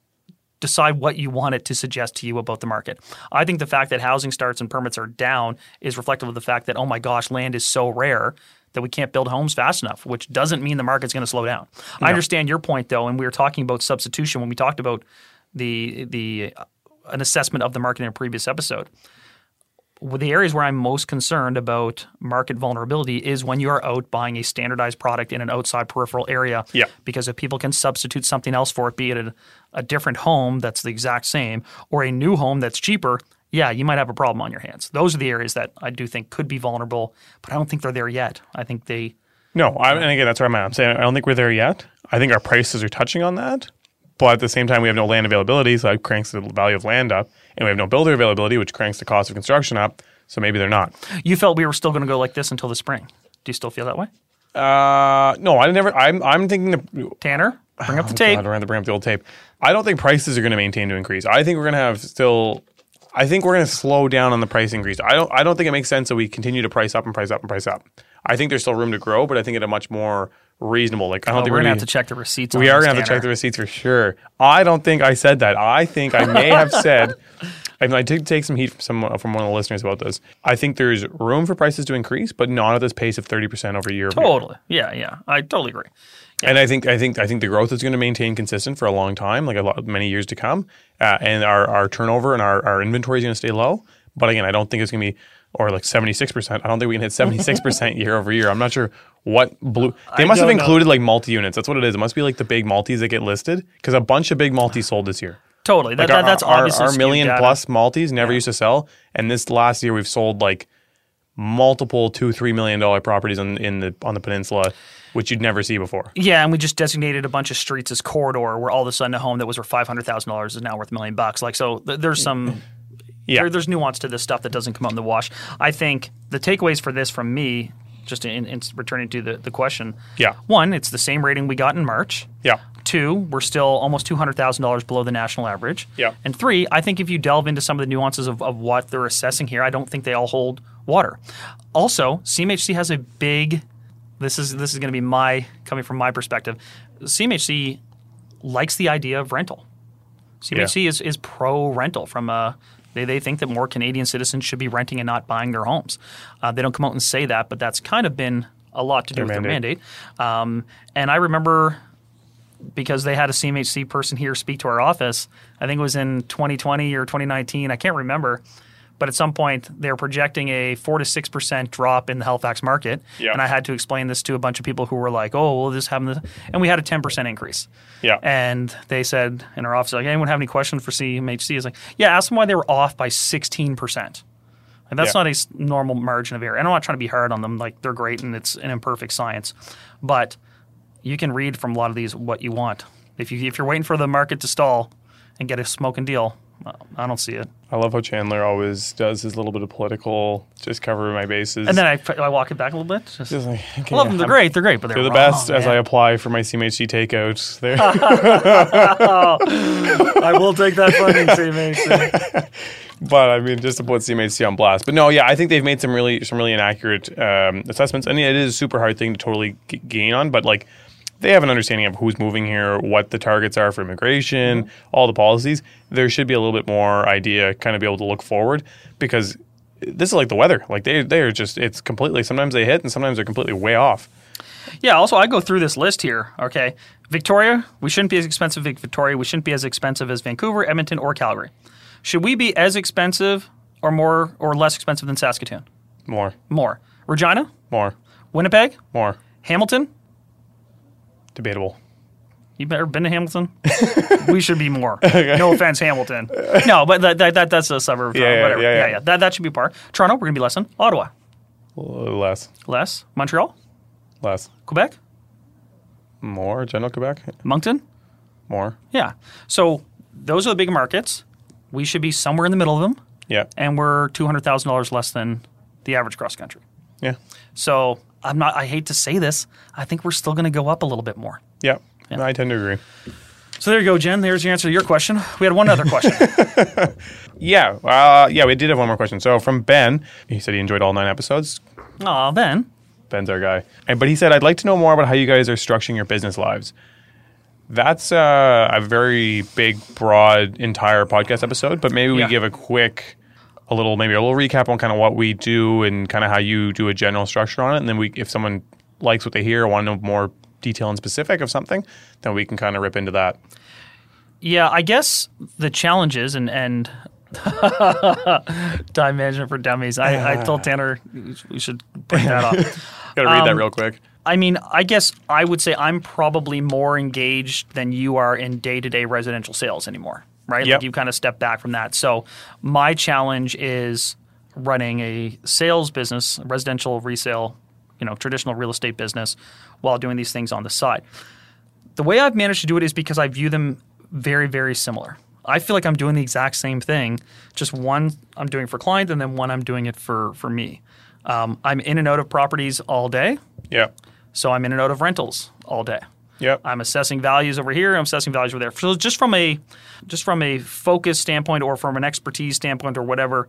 decide what you want it to suggest to you about the market. I think the fact that housing starts and permits are down is reflective of the fact that, oh my gosh, land is so rare that we can't build homes fast enough, which doesn't mean the market's going to slow down. I understand your point though, and we were talking about substitution when we talked about the the uh, an assessment of the market in a previous episode. The areas where I'm most concerned about market vulnerability is when you are out buying a standardized product in an outside peripheral area. Yeah. Because if people can substitute something else for it, be it a, a different home that's the exact same or a new home that's cheaper, yeah, you might have a problem on your hands. Those are the areas that I do think could be vulnerable, but I don't think they're there yet. I think they. No, I, and again, that's where I'm at. I'm saying I don't think we're there yet. I think our prices are touching on that, but at the same time, we have no land availability, so that cranks the value of land up, and we have no builder availability, which cranks the cost of construction up. So maybe they're not. You felt we were still going to go like this until the spring. Do you still feel that way? Uh, no, I never. I'm I'm thinking the Tanner, bring up the Oh, tape. God, we're going to bring up the old tape. I don't think prices are going to maintain to increase. I think we're going to have still. I think we're going to slow down on the price increase. I don't. I don't think it makes sense that we continue to price up and price up and price up. I think there's still room to grow, but I think at a much more reasonable. Like I don't Oh, think we're we're going to gonna have to check the receipts. We are going to have to check the receipts for sure. I don't think I said that. I think I may have said. I, mean, I did take some heat from some from one of the listeners about this. I think there's room for prices to increase, but not at this pace of thirty percent over year. over year. Totally. Yeah, yeah. I totally agree. And I think I think I think the growth is going to maintain consistent for a long time, like a lot many years to come. Uh, and our, our turnover and our, our inventory is going to stay low. But again, I don't think it's going to be or like seventy six percent. I don't think we can hit seventy six percent year over year. I'm not sure what blue. They I must have don't know. included like multi units. That's what it is. It must be like the big multis that get listed because a bunch of big multis sold this year. Totally. Like that- our, that's our, our million data. plus multis never used to sell, and this last year we've sold like multiple two three million dollar properties on in the on the peninsula, which you'd never see before. Yeah, and we just designated a bunch of streets as corridor where all of a sudden a home that was worth five hundred thousand dollars is now worth a million bucks. Like so, th- there's some Yeah. there, there's nuance to this stuff that doesn't come out in the wash. I think the takeaways for this from me, just in, in returning to the, the question. Yeah. One, it's the same rating we got in March. Yeah. Two, we're still almost two hundred thousand dollars below the national average. Yeah. And three, I think if you delve into some of the nuances of, of what they're assessing here, I don't think they all hold water. Also, CMHC has a big. This is this is going to be my coming from my perspective. CMHC likes the idea of rental. CMHC is, is pro rental from a they, they think that more Canadian citizens should be renting and not buying their homes. Uh, they don't come out and say that, but that's kind of been a lot to do Their with mandate. their mandate. Um, and I remember because they had a CMHC person here speak to our office. I think it was in 2020 or 2019. I can't remember. But at some point, they're projecting a four to six percent drop in the Halifax market, Yeah. and I had to explain this to a bunch of people who were like, "Oh, well, this happened," and we had a ten percent increase. Yeah. And they said in our office, like, anyone have any questions for CMHC? Is like, yeah, ask them why they were off by 16%. And that's Yeah. not a normal margin of error. And I'm not trying to be hard on them. Like, they're great and it's an imperfect science. But you can read from a lot of these what you want. If, you, if you're waiting for the market to stall and get a smoking deal, uh, I don't see it. I love how Chandler always does his little bit of political, just cover my bases. And then I, I walk it back a little bit. Just, Just like, okay, I love them. They're I'm- great. They're great, but they're, They're the wrong, best as I apply for my CMHC takeout. There, I will take that funding, CMHC. but I mean, just to put CMHC on blast. But no, yeah, I think they've made some really some really inaccurate um, assessments, and it is a super hard thing to totally g- gain on. But like, they have an understanding of who's moving here, what the targets are for immigration, all the policies. There should be a little bit more idea, kind of be able to look forward because this is like the weather. Like they they're just it's completely. Sometimes they hit, and sometimes they're completely way off. Yeah, also, I go through this list here. Okay. Victoria, we shouldn't be as expensive as Victoria. We shouldn't be as expensive as Vancouver, Edmonton, or Calgary. Should we be as expensive or more or less expensive than Saskatoon? More, More. Regina, more, Winnipeg, more. Hamilton. Debatable. You ever been to Hamilton. we should be more. No offense, Hamilton. No, but that, that, that that's a suburb. of Yeah, Toronto, yeah, whatever. yeah, yeah. That that should be par. Toronto, we're gonna be less than Ottawa. Less, Less. Montreal, less, Quebec, more. General Quebec, Moncton. more. Yeah. So those are the big markets. We should be somewhere in the middle of them. Yeah, and we're two hundred thousand dollars less than the average cross country. yeah, So I'm not. I hate to say this. I think we're still going to go up a little bit more. yeah. I tend to agree. So there you go, Jen. There's your answer to your question. We had one other question. Yeah, uh, yeah, we did have one more question. So from Ben, he said he enjoyed all nine episodes. Aw, Ben. Ben's our guy. And, but he said, I'd like to know more about how you guys are structuring your business lives. That's uh, a very big, broad, entire podcast episode, but maybe we Yeah. give a quick, a little, maybe a little recap on kind of what we do and kind of how you do a general structure on it. And then we, if someone likes what they hear or want to know more detail and specific of something, then we can kind of rip into that. Yeah, I guess the challenges and and time management for dummies. I, I told Tanner we should bring that up. Got to read that Um, real quick. I mean, I guess I would say I'm probably more engaged than you are in day to day residential sales anymore, right? Yep. Like you kind of step back from that. So my challenge is running a sales business, a residential resale, you know, traditional real estate business, while doing these things on the side. The way I've managed to do it is because I view them very, very similar. I feel like I'm doing the exact same thing, just one I'm doing for client, and then one I'm doing it for for me. Um, I'm in and out of properties all day. Yeah. So I'm in and out of rentals all day. Yep. I'm assessing values over here. I'm assessing values over there. So just from a just from a focus standpoint or from an expertise standpoint or whatever,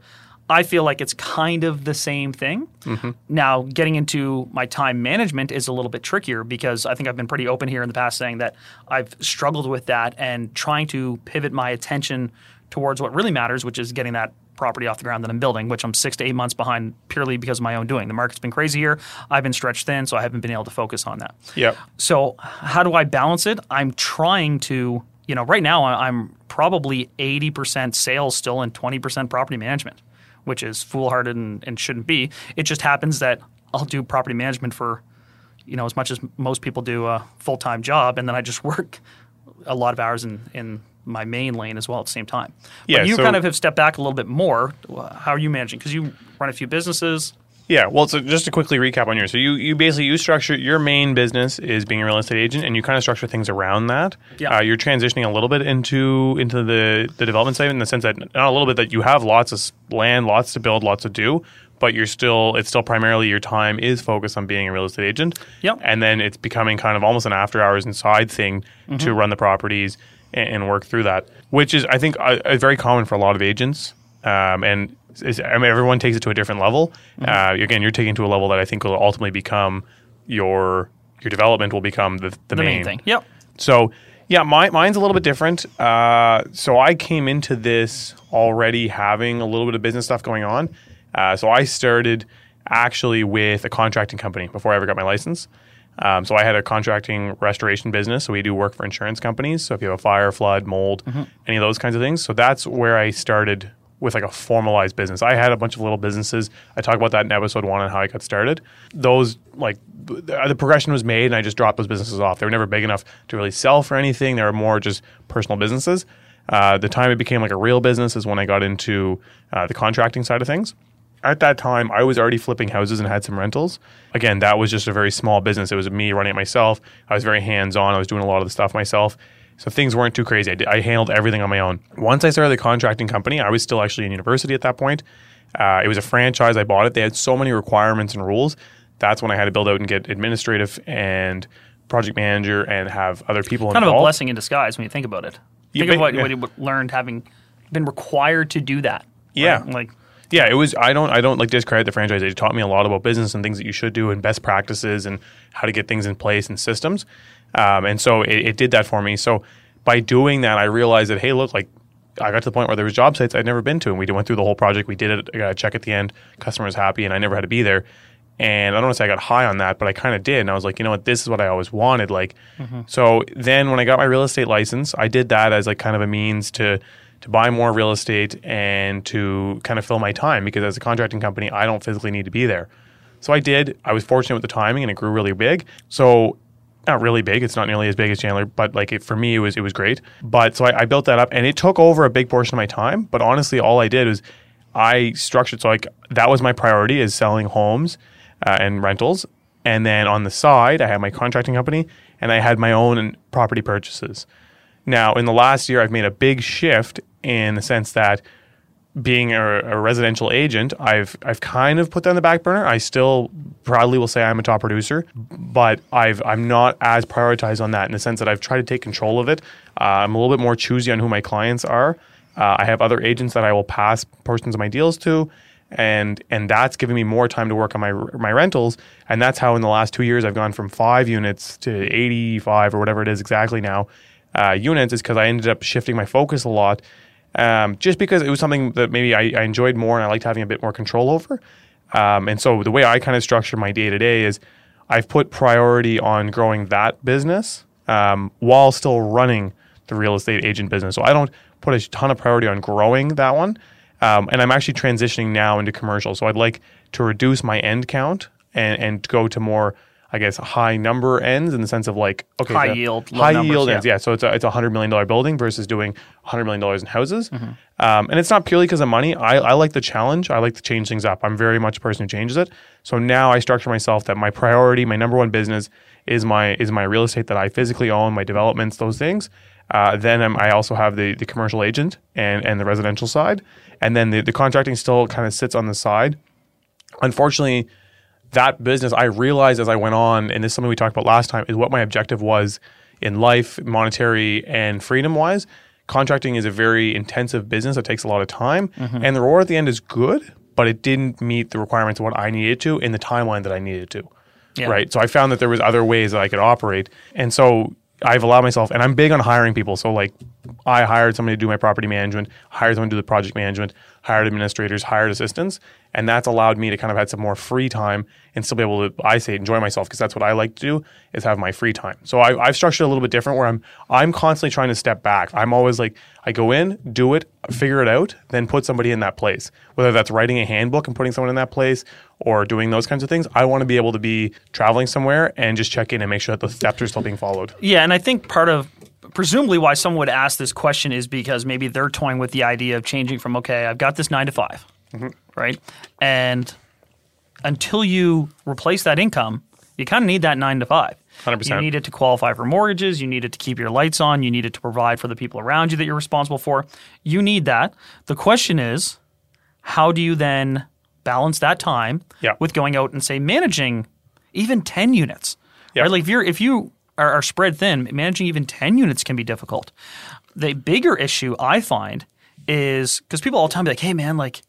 I feel like it's kind of the same thing. Mm-hmm. Now, getting into my time management is a little bit trickier because I think I've been pretty open here in the past saying that I've struggled with that and trying to pivot my attention towards what really matters, which is getting that property off the ground that I'm building, which I'm six to eight months behind purely because of my own doing. The market's been crazy here. I've been stretched thin, so I haven't been able to focus on that. Yep. So how do I balance it? I'm trying to, you know, right now I'm probably 80% sales still and 20% property management, which is foolhardy and, and shouldn't be. It just happens that I'll do property management for, you know, as much as most people do a full time job, and then I just work a lot of hours in, in my main lane as well at the same time. Yeah, but you so- kind of have stepped back a little bit more. How are you managing? Because you run a few businesses. Yeah, well, so just to quickly recap on yours. So you, you basically you structure your main business is being a real estate agent, and you kind of structure things around that. Yeah. Uh, you're transitioning a little bit into into the the development side in the sense that not a little bit that you have lots of land, lots to build, lots to do, but you're still it's still primarily your time is focused on being a real estate agent. Yep. And then it's becoming kind of almost an after hours inside thing Mm-hmm. to run the properties and, and work through that, which is I think uh, very common for a lot of agents. Um, and is, I mean, everyone takes it to a different level. Mm-hmm. Uh, again, you're taking it to a level that I think will ultimately become your your development will become the, the, The main thing. Yep. So yeah, my, mine's a little bit different. Uh, so I came into this already having a little bit of business stuff going on. Uh, so I started actually with a contracting company before I ever got my license. Um, so I had a contracting restoration business. So we do work for insurance companies. So if you have a fire, flood, mold, any of those kinds of things. So that's where I started with like a formalized business. I had a bunch of little businesses. I talk about that in episode one on how I got started. Those like the, the progression was made, and I just dropped those businesses off. They were never big enough to really sell for anything. They were more just personal businesses. Uh, the time it became like a real business is when I got into uh, the contracting side of things. At that time, I was already flipping houses and had some rentals. Again, that was just a very small business. It was me running it myself. I was very hands on. I was doing a lot of the stuff myself. So things weren't too crazy. I, did, I handled everything on my own. Once I started the contracting company, I was still actually in university at that point. Uh, it was a franchise. I bought it. They had so many requirements and rules. That's when I had to build out and get administrative and project manager and have other people Kind of a blessing in disguise when you think about it. Yeah, Think but- of what, yeah. what you learned having been required to do that. Yeah. right? Like Yeah, it was. I don't. I don't like discredit the franchise. It taught me a lot about business and things that you should do and best practices and how to get things in place and systems. Um, and so it, it did that for me. So by doing that, I realized that hey, look, like I got to the point where there was job sites I'd never been to, and we went through the whole project. We did it. I got a check at the end. Customer was happy, and I never had to be there. And I don't want to say I got high on that, but I kind of did. And I was like, you know what, this is what I always wanted. Like, so then when I got my real estate license, I did that as like kind of a means to to buy more real estate and to kind of fill my time because as a contracting company, I don't physically need to be there. So I did. I was fortunate with the timing, and it grew really big. So not really big. It's not nearly as big as Chandler, but like it, for me, it was it was great. But so I, I built that up, and it took over a big portion of my time. But honestly, all I did was I structured so like that was my priority is selling homes uh, and rentals, and then on the side, I had my contracting company, and I had my own property purchases. Now, in the last year, I've made a big shift in the sense that being a, a residential agent, I've I've kind of put that on the back burner. I still proudly will say I'm a top producer, but I've I'm not as prioritized on that in the sense that I've tried to take control of it. Uh, I'm a little bit more choosy on who my clients are. Uh, I have other agents that I will pass portions of my deals to, and and that's giving me more time to work on my my rentals. And that's how in the last two years I've gone from five units to 85 or whatever it is exactly now uh, units is because I ended up shifting my focus a lot um, just because it was something that maybe I, I, enjoyed more and I liked having a bit more control over. Um, and so the way I kind of structure my day to day is I've put priority on growing that business um, while still running the real estate agent business. So I don't put a ton of priority on growing that one. Um, and I'm actually transitioning now into commercial. So I'd like to reduce my end count and, and go to more I guess high number ends in the sense of like okay high yield high numbers, yield yeah. ends yeah. so it's a it's a hundred million dollar building versus doing hundred million dollars in houses. Mm-hmm. um, and it's not purely because of money. I, I like the challenge. I like to change things up. I'm very much a person who changes it. So now I structure myself that my priority my number one business is my is my real estate that I physically own my developments those things. Uh, then I'm, I also have the the commercial agent and and the residential side. And then the, the contracting still kind of sits on the side. Unfortunately that business, I realized as I went on, and this is something we talked about last time, is what my objective was in life, monetary and freedom wise. Contracting is a very intensive business that takes a lot of time, mm-hmm. and the reward at the end is good, but it didn't meet the requirements of what I needed to in the timeline that I needed to. Yeah. Right. So I found that there was other ways that I could operate. And so I've allowed myself, and I'm big on hiring people. So like, I hired somebody to do my property management, hired someone to do the project management, hired administrators, hired assistants, and that's allowed me to kind of have some more free time and still be able to, I say, enjoy myself because that's what I like to do is have my free time. So I, have structured a little bit different where I'm I'm constantly trying to step back. I'm always like I go in, do it, figure it out, then put somebody in that place. Whether that's writing a handbook and putting someone in that place or doing those kinds of things, I want to be able to be traveling somewhere and just check in and make sure that the steps are still being followed. Yeah, and I think part of presumably why someone would ask this question is because maybe they're toying with the idea of changing from okay, I've got this nine to 5 mm-hmm. Right, and until you replace that income, you kind of need that nine to five. 100%. You need it to qualify for mortgages. You need it to keep your lights on. You need it to provide for the people around you that you're responsible for. You need that. The question is, how do you then balance that time yeah. with going out and say managing even 10 units? Yeah. Right? Like if you're if you are, are spread thin, managing even 10 units can be difficult. The bigger issue I find is because people all the time be like, hey man, like,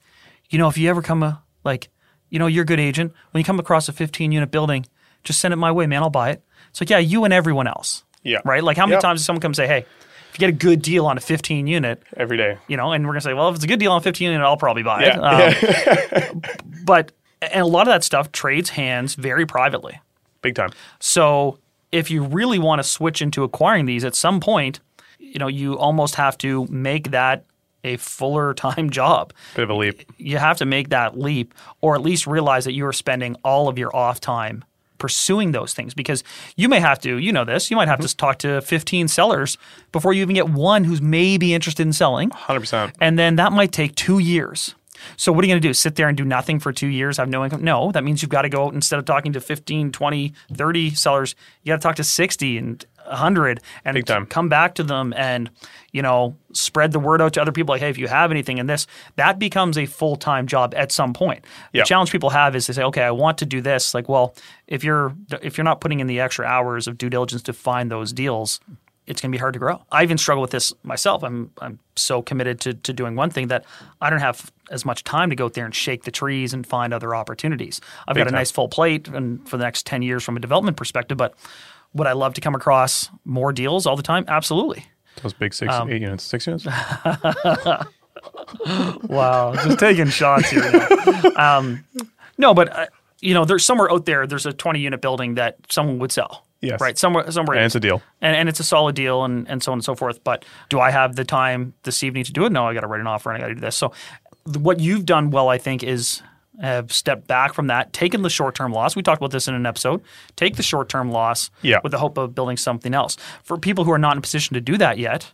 you know, if you ever come a, like you know, you're a good agent. When you come across a 15 unit building, just send it my way, man. I'll buy it. It's like, yeah, you and everyone else. Yeah. Right? Like, how many yep. times does someone come and say, hey, if you get a good deal on a 15 unit every day, you know, and we're going to say, well, if it's a good deal on a 15 unit, I'll probably buy it. Um, but, and a lot of that stuff trades hands very privately. Big time. So if you really want to switch into acquiring these at some point, you know, you almost have to make that a fuller time job. Bit of a leap. You have to make that leap, or at least realize that you are spending all of your off time pursuing those things because you may have to, you know this, you might have mm-hmm. to talk to 15 sellers before you even get one who's maybe interested in selling. 100%. And then that might take two years. So what are you going to do? Sit there and do nothing for two years, have no income? No, that means you've got to go out instead of talking to 15, 20, 30 sellers, you got to talk to 60 and 100 and come back to them and you know spread the word out to other people like hey if you have anything in this that becomes a full-time job at some point yep. the challenge people have is to say okay i want to do this like well if you're if you're not putting in the extra hours of due diligence to find those deals it's going to be hard to grow. I even struggle with this myself. I'm I'm so committed to to doing one thing that I don't have as much time to go out there and shake the trees and find other opportunities. I've Big got a time. nice full plate and for the next 10 years from a development perspective, but would I love to come across more deals all the time? Absolutely. Those big six, um, eight units, six units. wow, just taking shots here. Um, no, but uh, you know, there's somewhere out there. There's a 20 unit building that someone would sell. Yes. Right. Somewhere. Somewhere. And it's a deal. And, and it's a solid deal, and, and so on and so forth. But do I have the time this evening to do it? No, I got to write an offer and I got to do this. So, what you've done well, I think, is have stepped back from that, taken the short term loss. We talked about this in an episode. Take the short term loss yeah. with the hope of building something else. For people who are not in a position to do that yet,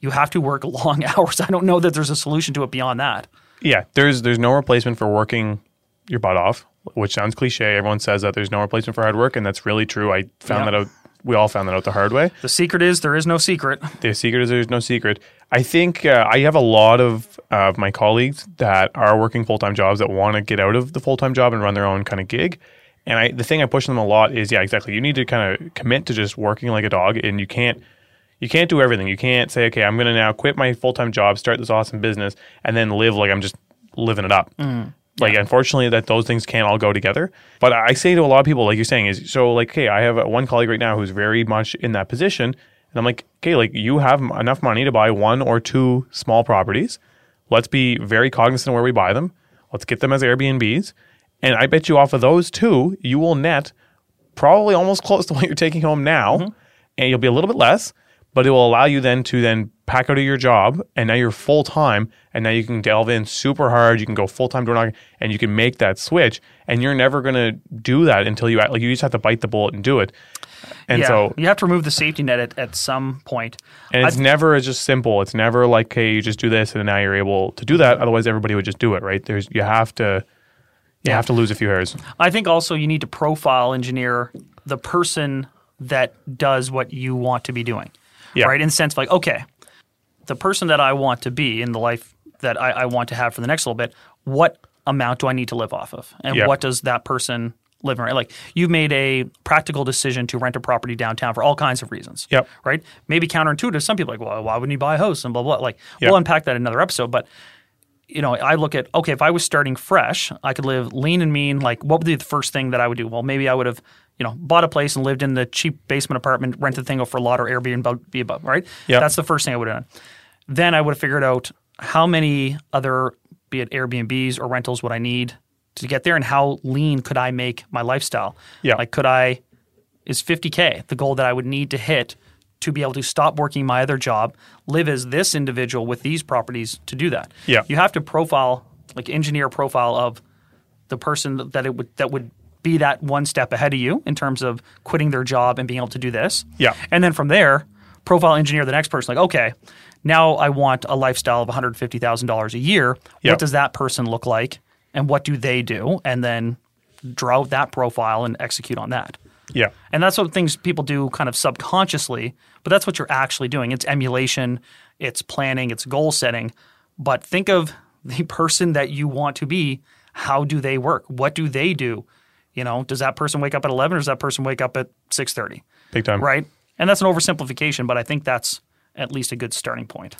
you have to work long hours. I don't know that there's a solution to it beyond that. Yeah, there's there's no replacement for working your butt off, which sounds cliche. Everyone says that there's no replacement for hard work, and that's really true. I found that out. We all found that out the hard way. The secret is there is no secret. The secret is there's no secret. I think uh, I have a lot of uh, my colleagues that are working full time jobs that want to get out of the full time job and run their own kind of gig. And I, the thing I push them a lot is, yeah, exactly. You need to kind of commit to just working like a dog, and you can't, you can't do everything. You can't say, okay, I'm going to now quit my full time job, start this awesome business, and then live like I'm just living it up. Like, unfortunately, that those things can't all go together. But I say to a lot of people, like you're saying, is so like, okay, I have uh, one colleague right now who's very much in that position, and I'm like, okay, like you have enough money to buy one or two small properties. Let's be very cognizant of where we buy them. Let's get them as Airbnbs, and I bet you off of those two, you will net probably almost close to what you're taking home now, mm-hmm. and you'll be a little bit less, but it will allow you then to then pack out of your job, and now you're full time, and now you can delve in super hard. You can go full time door knocking, and you can make that switch. And you're never gonna do that until you like you just have to bite the bullet and do it. And yeah, so, you have to remove the safety net at, at some point. and it's never as just simple. It's never like, hey, you just do this, and now you're able to do that. Otherwise, everybody would just do it, right? There's you have to. You have to lose a few hairs. I think also you need to profile engineer the person that does what you want to be doing. Yeah. Right? In the sense of like, okay, the person that I want to be in the life that I, I want to have for the next little bit, what amount do I need to live off of? And Yeah. what does that person live in? Right? Like you've made a practical decision to rent a property downtown for all kinds of reasons. Yep. Right? Maybe counterintuitive. Some people are like, well, why wouldn't you buy a house and blah blah. Like Yeah. we'll unpack that in another episode. But you know, I look at okay, if I was starting fresh, I could live lean and mean. Like, what would be the first thing that I would do? Well, maybe I would have, you know, bought a place and lived in the cheap basement apartment, rented the thing out for a lot or Airbnb above, right? Yep. That's the first thing I would have done. Then I would have figured out how many other, be it Airbnbs or rentals, would I need to get there, and how lean could I make my lifestyle? Yeah. Like, could I? Is 50k the goal that I would need to hit to be able to stop working my other job, live as this individual with these properties to do that? Yeah. You have to profile, like engineer a profile of the person that it would that would be that one step ahead of you in terms of quitting their job and being able to do this. Yeah. And then from there, profile engineer the next person. Like, okay, now I want a lifestyle of one hundred fifty thousand dollars a year. Yeah. What does that person look like, and what do they do? And then draw that profile and execute on that. Yeah. And that's what things people do kind of subconsciously, but that's what you're actually doing. It's emulation, it's planning, it's goal setting. But think of the person that you want to be. How do they work? What do they do? You know, does that person wake up at 11 or does that person wake up at 6:30? Big time. Right? And that's an oversimplification, but I think that's at least a good starting point.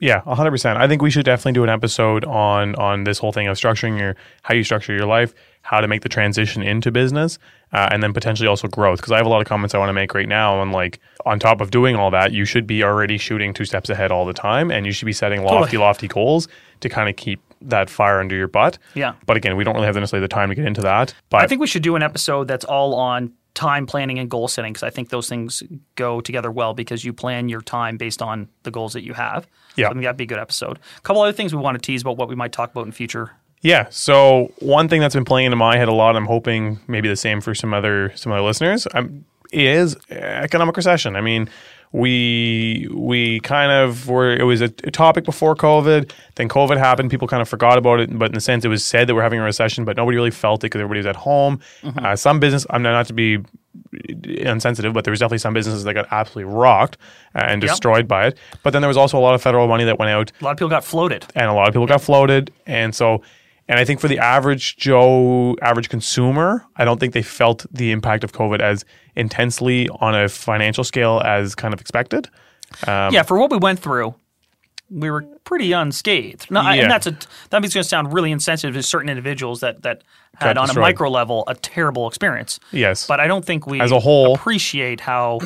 Yeah, hundred percent. I think we should definitely do an episode on on this whole thing of structuring your how you structure your life, how to make the transition into business, uh, and then potentially also growth. Because I have a lot of comments I want to make right now on like on top of doing all that, you should be already shooting two steps ahead all the time, and you should be setting lofty, Totally. lofty goals to kind of keep that fire under your butt. Yeah. But again, we don't really have necessarily the time to get into that. But I think we should do an episode that's all on time planning and goal setting because I think those things go together well because you plan your time based on the goals that you have. Yeah. So I think that'd be a good episode. A couple other things we want to tease about what we might talk about in future. Yeah. So one thing that's been playing into my head a lot, I'm hoping maybe the same for some other some other listeners, um, is economic recession. I mean, we we kind of were it was a, a topic before COVID. Then COVID happened. People kind of forgot about it, but in the sense it was said that we're having a recession, but nobody really felt it because everybody was at home. Uh, some business, I'm not, not to be insensitive, but there was definitely some businesses that got absolutely rocked and Yep. destroyed by it. But then there was also a lot of federal money that went out A lot of people got floated. and a lot of people got floated. And so, and I think for the average Joe, average consumer, I don't think they felt the impact of COVID as intensely on a financial scale as kind of expected. Um, yeah, for what we went through, we were pretty unscathed. No, I- Yeah. and that's a that means going to sound really insensitive to certain individuals that that had Got on a micro level a terrible experience. Yes. But I don't think we As a whole- appreciate how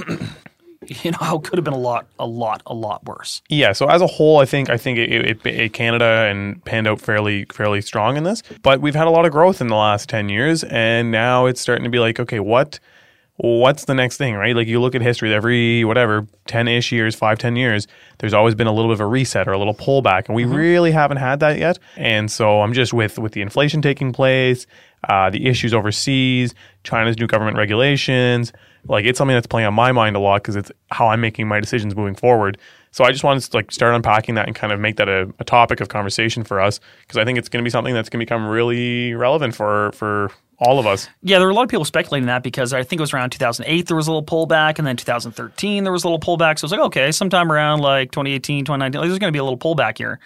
you know how could have been a lot, a lot, a lot worse. Yeah, so as a whole, I think I think it, it, it Canada and panned out fairly fairly strong in this. But we've had a lot of growth in the last ten years, and now it's starting to be like, okay, what what's the next thing, right? Like you look at history, every whatever ten ish years, five ten years, there's always been a little bit of a reset or a little pullback, and we really haven't had that yet. And so I'm just with with the inflation taking place, uh, the issues overseas, China's new government regulations. Like it's something that's playing on my mind a lot because it's how I'm making my decisions moving forward. So I just wanted to like start unpacking that and kind of make that a, a topic of conversation for us because I think it's going to be something that's going to become really relevant for for all of us. Yeah, there were a lot of people speculating that because I think it was around 2008 there was a little pullback, and then 2013 there was a little pullback. So it was like, okay, sometime around like 2018, 2019, there's going to be a little pullback here.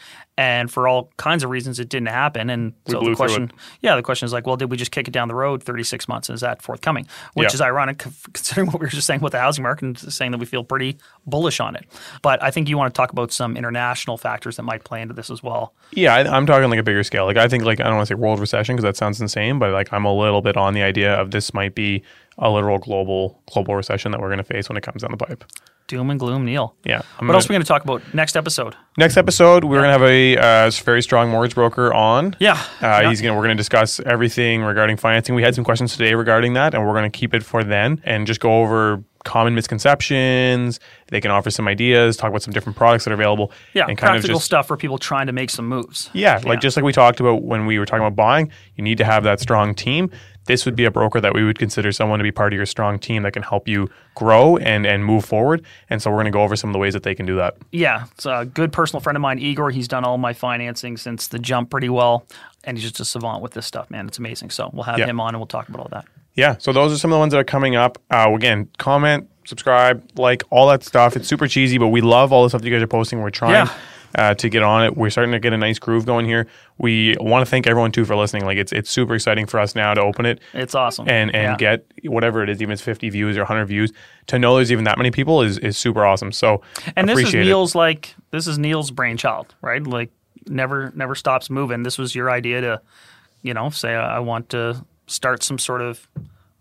And for all kinds of reasons, it didn't happen. And so blew the question, yeah, the question is like, well, did we just kick it down the road 36 months? Is that forthcoming? Which Yeah. is ironic considering what we were just saying about the housing market and saying that we feel pretty bullish on it. But I think you want to talk about some international factors that might play into this as well. Yeah, I, I'm talking like a bigger scale. Like I think like I don't want to say world recession because that sounds insane, but like I'm a little bit on the idea of this might be a literal global global recession that we're going to face when it comes down the pipe. Doom and gloom, Neal. Yeah. I'm What gonna- else are we going to talk about next episode? Next episode, we're gonna have a uh, very strong mortgage broker on. Yeah. Uh, Yeah. He's gonna. We're gonna discuss everything regarding financing. We had some questions today regarding that, and we're gonna keep it for then and just go over common misconceptions. They can offer some ideas, talk about some different products that are available. Yeah, and kind of practical just stuff for people trying to make some moves. yeah, like just like we talked about when we were talking about buying, you need to have that strong team. This would be a broker that we would consider someone to be part of your strong team that can help you grow and and move forward. And so we're going to go over some of the ways that they can do that. Yeah, it's a good personal friend of mine, Igor. He's done all my financing since the jump pretty well, and he's just a savant with this stuff, man. It's amazing. So we'll have Yeah. him on and we'll talk about all that. Yeah, so those are some of the ones that are coming up. Uh, again, comment, subscribe, like all that stuff. It's super cheesy, but we love all the stuff that you guys are posting. We're trying Yeah. Uh, to get on it. We're starting to get a nice groove going here. We want to thank everyone too for listening. Like it's it's super exciting for us now to open it It's awesome. and and Yeah. get whatever it is, even if it's 50 views or 100 views. To know there's even that many people is is super awesome. So and this is appreciate it. Neal's like this is Neal's brainchild, right? Like never never stops moving. This was your idea to, you know, say I want to start some sort of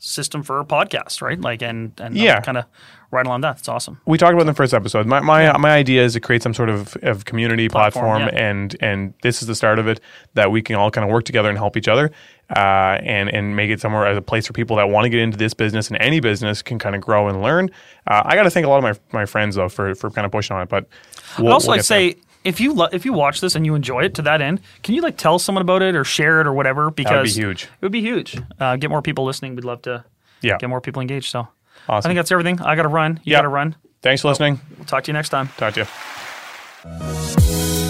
system for a podcast, right? Like and and Yeah. kind of right along that. It's awesome. we talked about in the first episode. My my, my idea is to create some sort of, of community Platform, platform, yeah. and and this is the start of it that we can all kind of work together and help each other, uh, and and make it somewhere as a place for people that want to get into this business and any business can kind of grow and learn. Uh, I got to thank a lot of my my friends though for for kind of pushing on it, but we'll, I'd also we'll like get to say if you lo- if you watch this and you enjoy it to that end, can you like tell someone about it or share it or whatever? Because that would be huge. It would be huge. Uh, get more people listening. We'd love to Yeah. get more people engaged. So awesome. I think that's everything. I got to run. You Yeah. got to run. Thanks for listening. We'll talk to you next time. Talk to you.